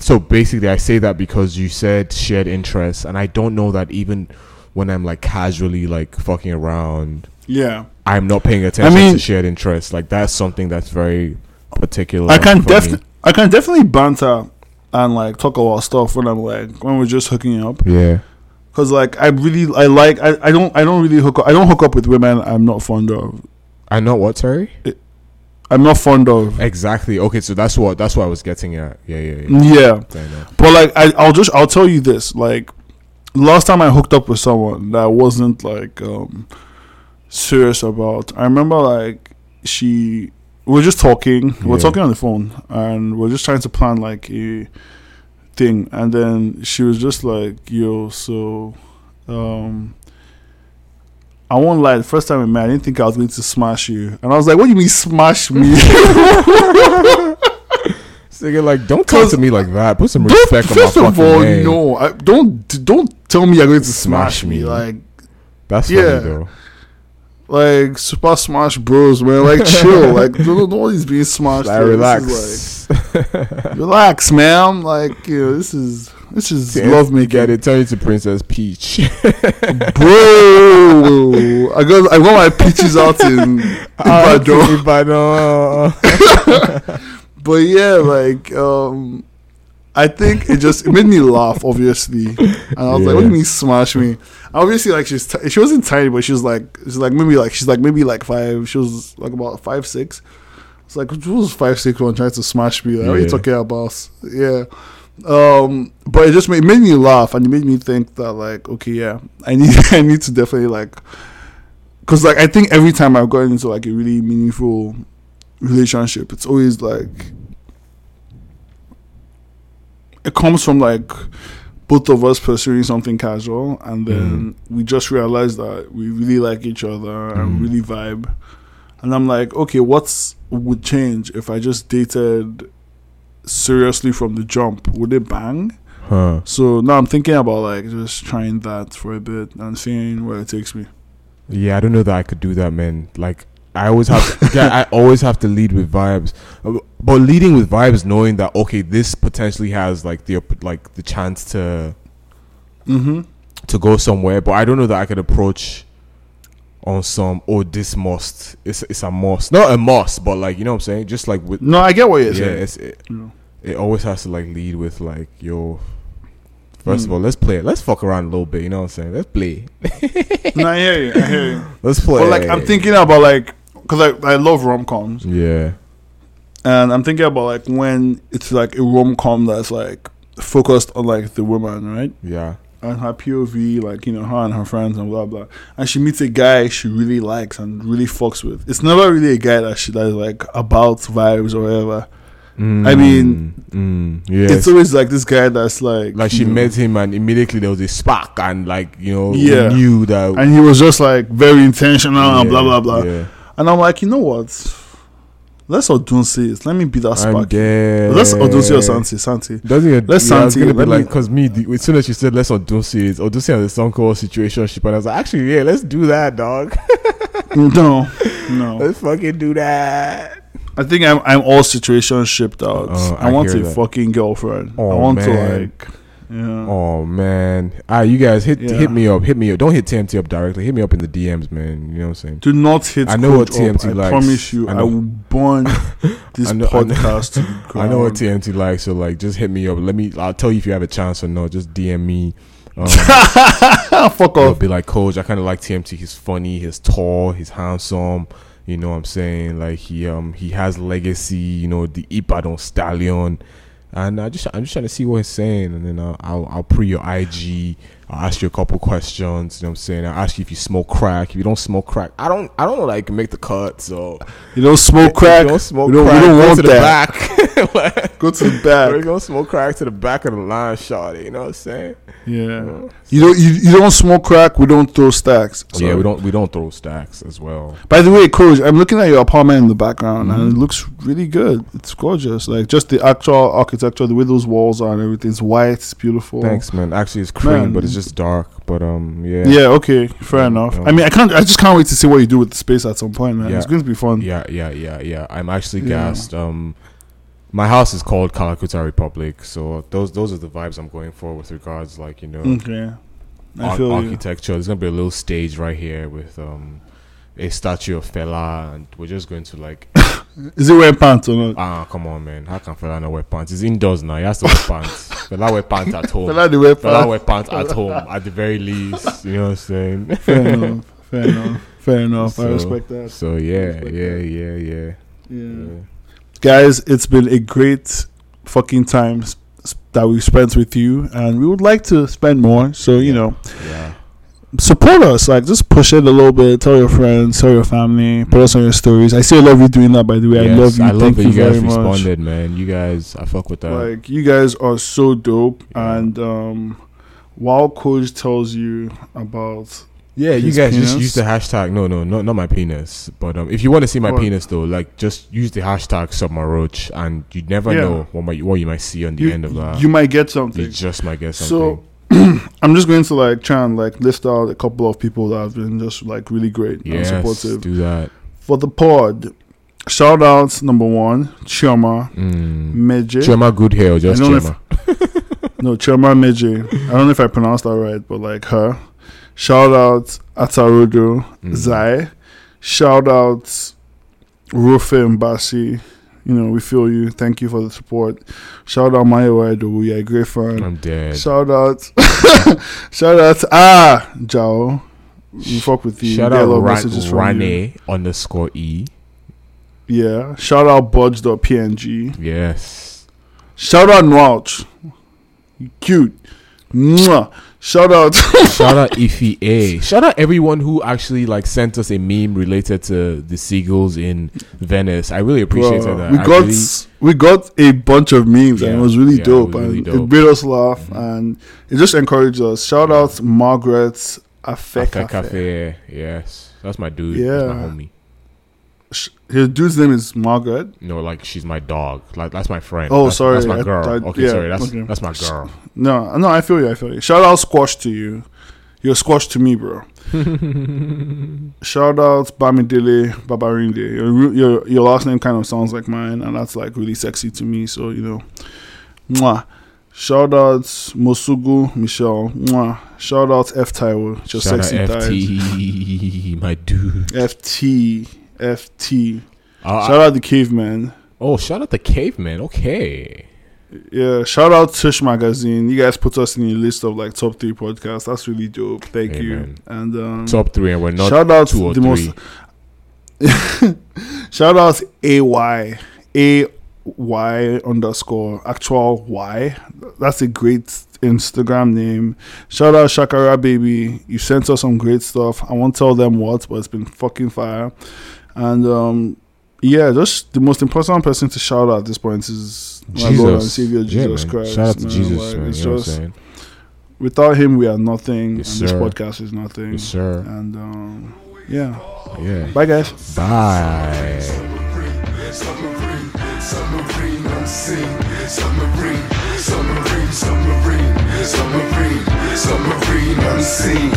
so basically, I say that because you said shared interests, and I don't know that even when I'm like casually like fucking around, yeah I'm not paying attention I mean- to shared interests. Like that's something that's very particular. I can definitely I can definitely banter and like talk about stuff when I'm like when we're just hooking up Yeah. because like I really I like I, I don't I don't really hook up I don't hook up with women I'm not fond of I know what. Sorry. I'm not fond of Exactly. Okay. So that's what that's what I was getting at. Yeah. Yeah. Yeah. yeah but like I, I'll just I'll tell you this like last time I hooked up with someone that wasn't like um serious about I remember like she we are just talking We are Yeah. talking on the phone and we are just trying to plan like a thing and then she was just like yo so um I won't lie. The first time we met, I didn't think I was going to smash you, and I was like, "What do you mean smash me?" You're like, don't talk to me like that. Put some respect on my first of all, name. no, I, don't don't tell me you're going to smash, Smash me. Like That's Yeah. funny though. like Super Smash Bros, man. Like chill. like don't nobody's being smashed. Like, relax. Like, relax, man. Like you know, this is This is Yeah, love making. Get it? Turn into Princess Peach. Bro, I got I got my peaches out in ah, Ibadan. Ibadan. Uh, uh. But yeah, like um I think it just it made me laugh, obviously, and I was like, "What do you mean smash me?" Obviously, like she's t- she wasn't tiny, but she was like she's like maybe like she's like maybe like five. She was like about five six. It's like who was five six one trying to smash me? Like, what are you talking about? Yeah. Um, but it just made, made me laugh, and it made me think that like, okay, yeah, I need I need to definitely like, because like I think every time I've gotten into like a really meaningful relationship, it's always like it comes from like both of us pursuing something casual, and then we just realize that we really like each other and Mm. really vibe. And I'm like, okay, what's would change if I just dated seriously from the jump? Would it bang? huh. So now I'm thinking about like just trying that for a bit and seeing where it takes me. Yeah, I don't know that I could do that, man. Like I always have, to, yeah, I always have to lead with vibes. Uh, But leading with vibes, knowing that okay, this potentially has like the like the chance to Mm-hmm. to go somewhere, but I don't know that I could approach on some. Oh, this must. It's it's a must, not a must, but like you know what I'm saying. Just like with No, I get what you're yeah, saying. it's it, Yeah. It always has to like lead with like yo. First of Mm. all, let's play. it. Let's fuck around a little bit. You know what I'm saying? Let's play. no, I hear you. I hear you. Let's play. But like I'm thinking about like because I I love rom coms. Yeah. And I'm thinking about like when it's like a rom com that's like focused on like the woman, right? Yeah. And her POV, like, you know, her and her friends and blah blah. And she meets a guy she really likes and really fucks with. It's never really a guy that she that is like about vibes or whatever. I mean, mm, yeah. It's always like this guy that's like like she know, met him and immediately there was a spark and like you know Yeah. knew that and he was just like very intentional and blah blah blah. Yeah. And I'm like, you know what? Let's Odunsi it. Let me be that spark. Let's Odunsi or Santi. Santi. Doesn't it? Let's yeah, Santi, let like, cause me, the, as soon as she said let's Odunsi it, Odunsi has a song called Situationship, and I was like, actually, yeah, let's do that, dog. No, no. let's fucking do that. I think I'm I'm all situation shipped out. Uh, I, I want a that. fucking girlfriend. I Oh, want to man. like, yeah. Oh man, ah, you guys hit Yeah. hit me up, hit me up. Don't hit TMT up directly. Hit me up in the DMs, man. You know what I'm saying? Do not hit. I know what Coach up. TMT I promise you, I I, will burn this I know- I know- podcast to the ground. I know what TMT likes, so like, just hit me up. Let me. I'll tell you if you have a chance or not. Just DM me. Um, Fuck I'll off. be like, Coach, I kind of like TMT. He's funny. He's tall. He's handsome. You know what I'm saying? Like he um he has legacy. You know the Ibadan stallion, and I just I'm just trying to see what he's saying, and then I'll I'll, I'll pre your IG. I'll ask you a couple questions. You know what I'm saying? I'll ask you if you smoke crack. If you don't smoke crack, I don't I don't know that I can make the cut. So You don't smoke crack. You don't smoke we don't, crack. we don't go want to the that. back. Go to the We're back. gonna smoke crack to the back of the line, shot. You know what I'm saying? Yeah. You don't. You, you don't smoke crack. We don't throw stacks. Yeah, we don't we don't throw stacks as well. By the way, Coach, I'm looking at your apartment in the background, and Mhm. it looks really good. It's gorgeous. Like just the actual architecture, the way those walls are, and everything's white. It's beautiful. Thanks, man. Actually, it's cream, Man. but it's just dark. But um, yeah, Yeah. Okay. Fair Yeah, enough. um, I mean, I can't. I just can't wait to see what you do with the space at some point, man. Yeah. It's going to be fun. yeah, yeah, yeah, yeah. I'm actually Yeah. gassed. Um, my house is called Kalakuta Republic, so those those are the vibes I'm going for with regards, like you know, Okay. I ar- feel you. architecture. There's gonna be a little stage right here with um a statue of Fela, and we're just going to like, Is it wearing pants or not? ah, come on, man. How can Fela not wear pants? He's indoors now. He has to wear pants. Fela wear pants at home. Fela, they wear Fela pants. wear pants at home at the very least. You know what I'm saying? Fair enough. Fair enough. Fair enough. I respect that. So yeah, yeah, that. yeah, yeah, Yeah. yeah. Guys, it's been a great fucking time that we've spent with you, and we would like to spend more. So you know, Yeah. Support us. Like, just push it a little bit. Tell your friends, tell your family, put us on your stories. I see a lot of you doing that, by the way. I love you. I love Thank that you, you guys very much. responded, man. You guys, I fuck with that. Like, you guys are so dope. Yeah. And um, while Coach tells you about yeah, you guys just use the hashtag. No, no, not not my penis. But um, if you want to see my penis though, like just use the hashtag submaroach, and you never Yeah. know what might what you might see on the you, end of that. you might get something. You just might get So, something. I'm just going to like try and like list out a couple of people that have been just like really great yes, and supportive do that. for the pod. Shout outs number one, Chioma Mm. Meje. Chema good hair just I don't Chema? no, Choma Meje. I don't know if I pronounced that right, but like her. Shout out Atarudo Mm. Zai. Shout out Rufe Mbasi. You know, we feel you. Thank you for the support. Shout out Maya. You're a great fan. I'm dead. Shout out, shout out, ah, Jao. We fuck with you. Shout out lot of Ra- messages from you. Rane underscore E. Yeah. Shout out Budge.png. Yes. Shout out Nwalch. Cute. Mwah. Shout out. Shout out Ify A. Shout out everyone who actually like sent us a meme related to the seagulls in Venice. I really appreciated Bro, that. we I got really- we got a bunch of memes and it was really yeah, it dope was really and dope. Mm-hmm. it made us laugh and it just encouraged us. Shout out Margaret Afe Cafe. Cafe. Cafe. Yes. That's my dude. Yeah. That's my homie. Sh- His dude's name is Margaret. No, like she's my dog. Like that's my friend. Oh, That's- sorry, That's my girl. I- okay, yeah, sorry. That's okay. that's my girl. No, no, I feel you. I feel you. Shout out Squash to you. You're Squash to me, bro. Shout out Bamidele Babarinde. Your, your your last name kind of sounds like mine, and that's like really sexy to me. So you know, mwah. Shout out Mosugu Michelle. Mwah. Shout out F Taiwo. Just Shout out sexy thighs. FT, my dude. FT. FT. Uh, Shout out the caveman. oh, shout out the caveman. Okay. Yeah, shout out Tush Magazine. You guys put us in a list of like top three podcasts. That's really dope. Thank you. And um, Top three, and we're not shout out two or the three. most shout out AY AY underscore actual Y. That's a great Instagram name. Shout out Shakara baby. You sent us some great stuff. I won't tell them what, but it's been fucking fire. And um yeah, just the most important person to shout out at this point is my Lord and Savior Jesus man. Christ. Shout out to man. Jesus, Like, man. It's You know what I'm just saying? without him we are nothing, Yes, and this podcast is nothing. Yes, sir. And um, yeah, Yeah. bye guys. Bye. Submarine, submarine unseen.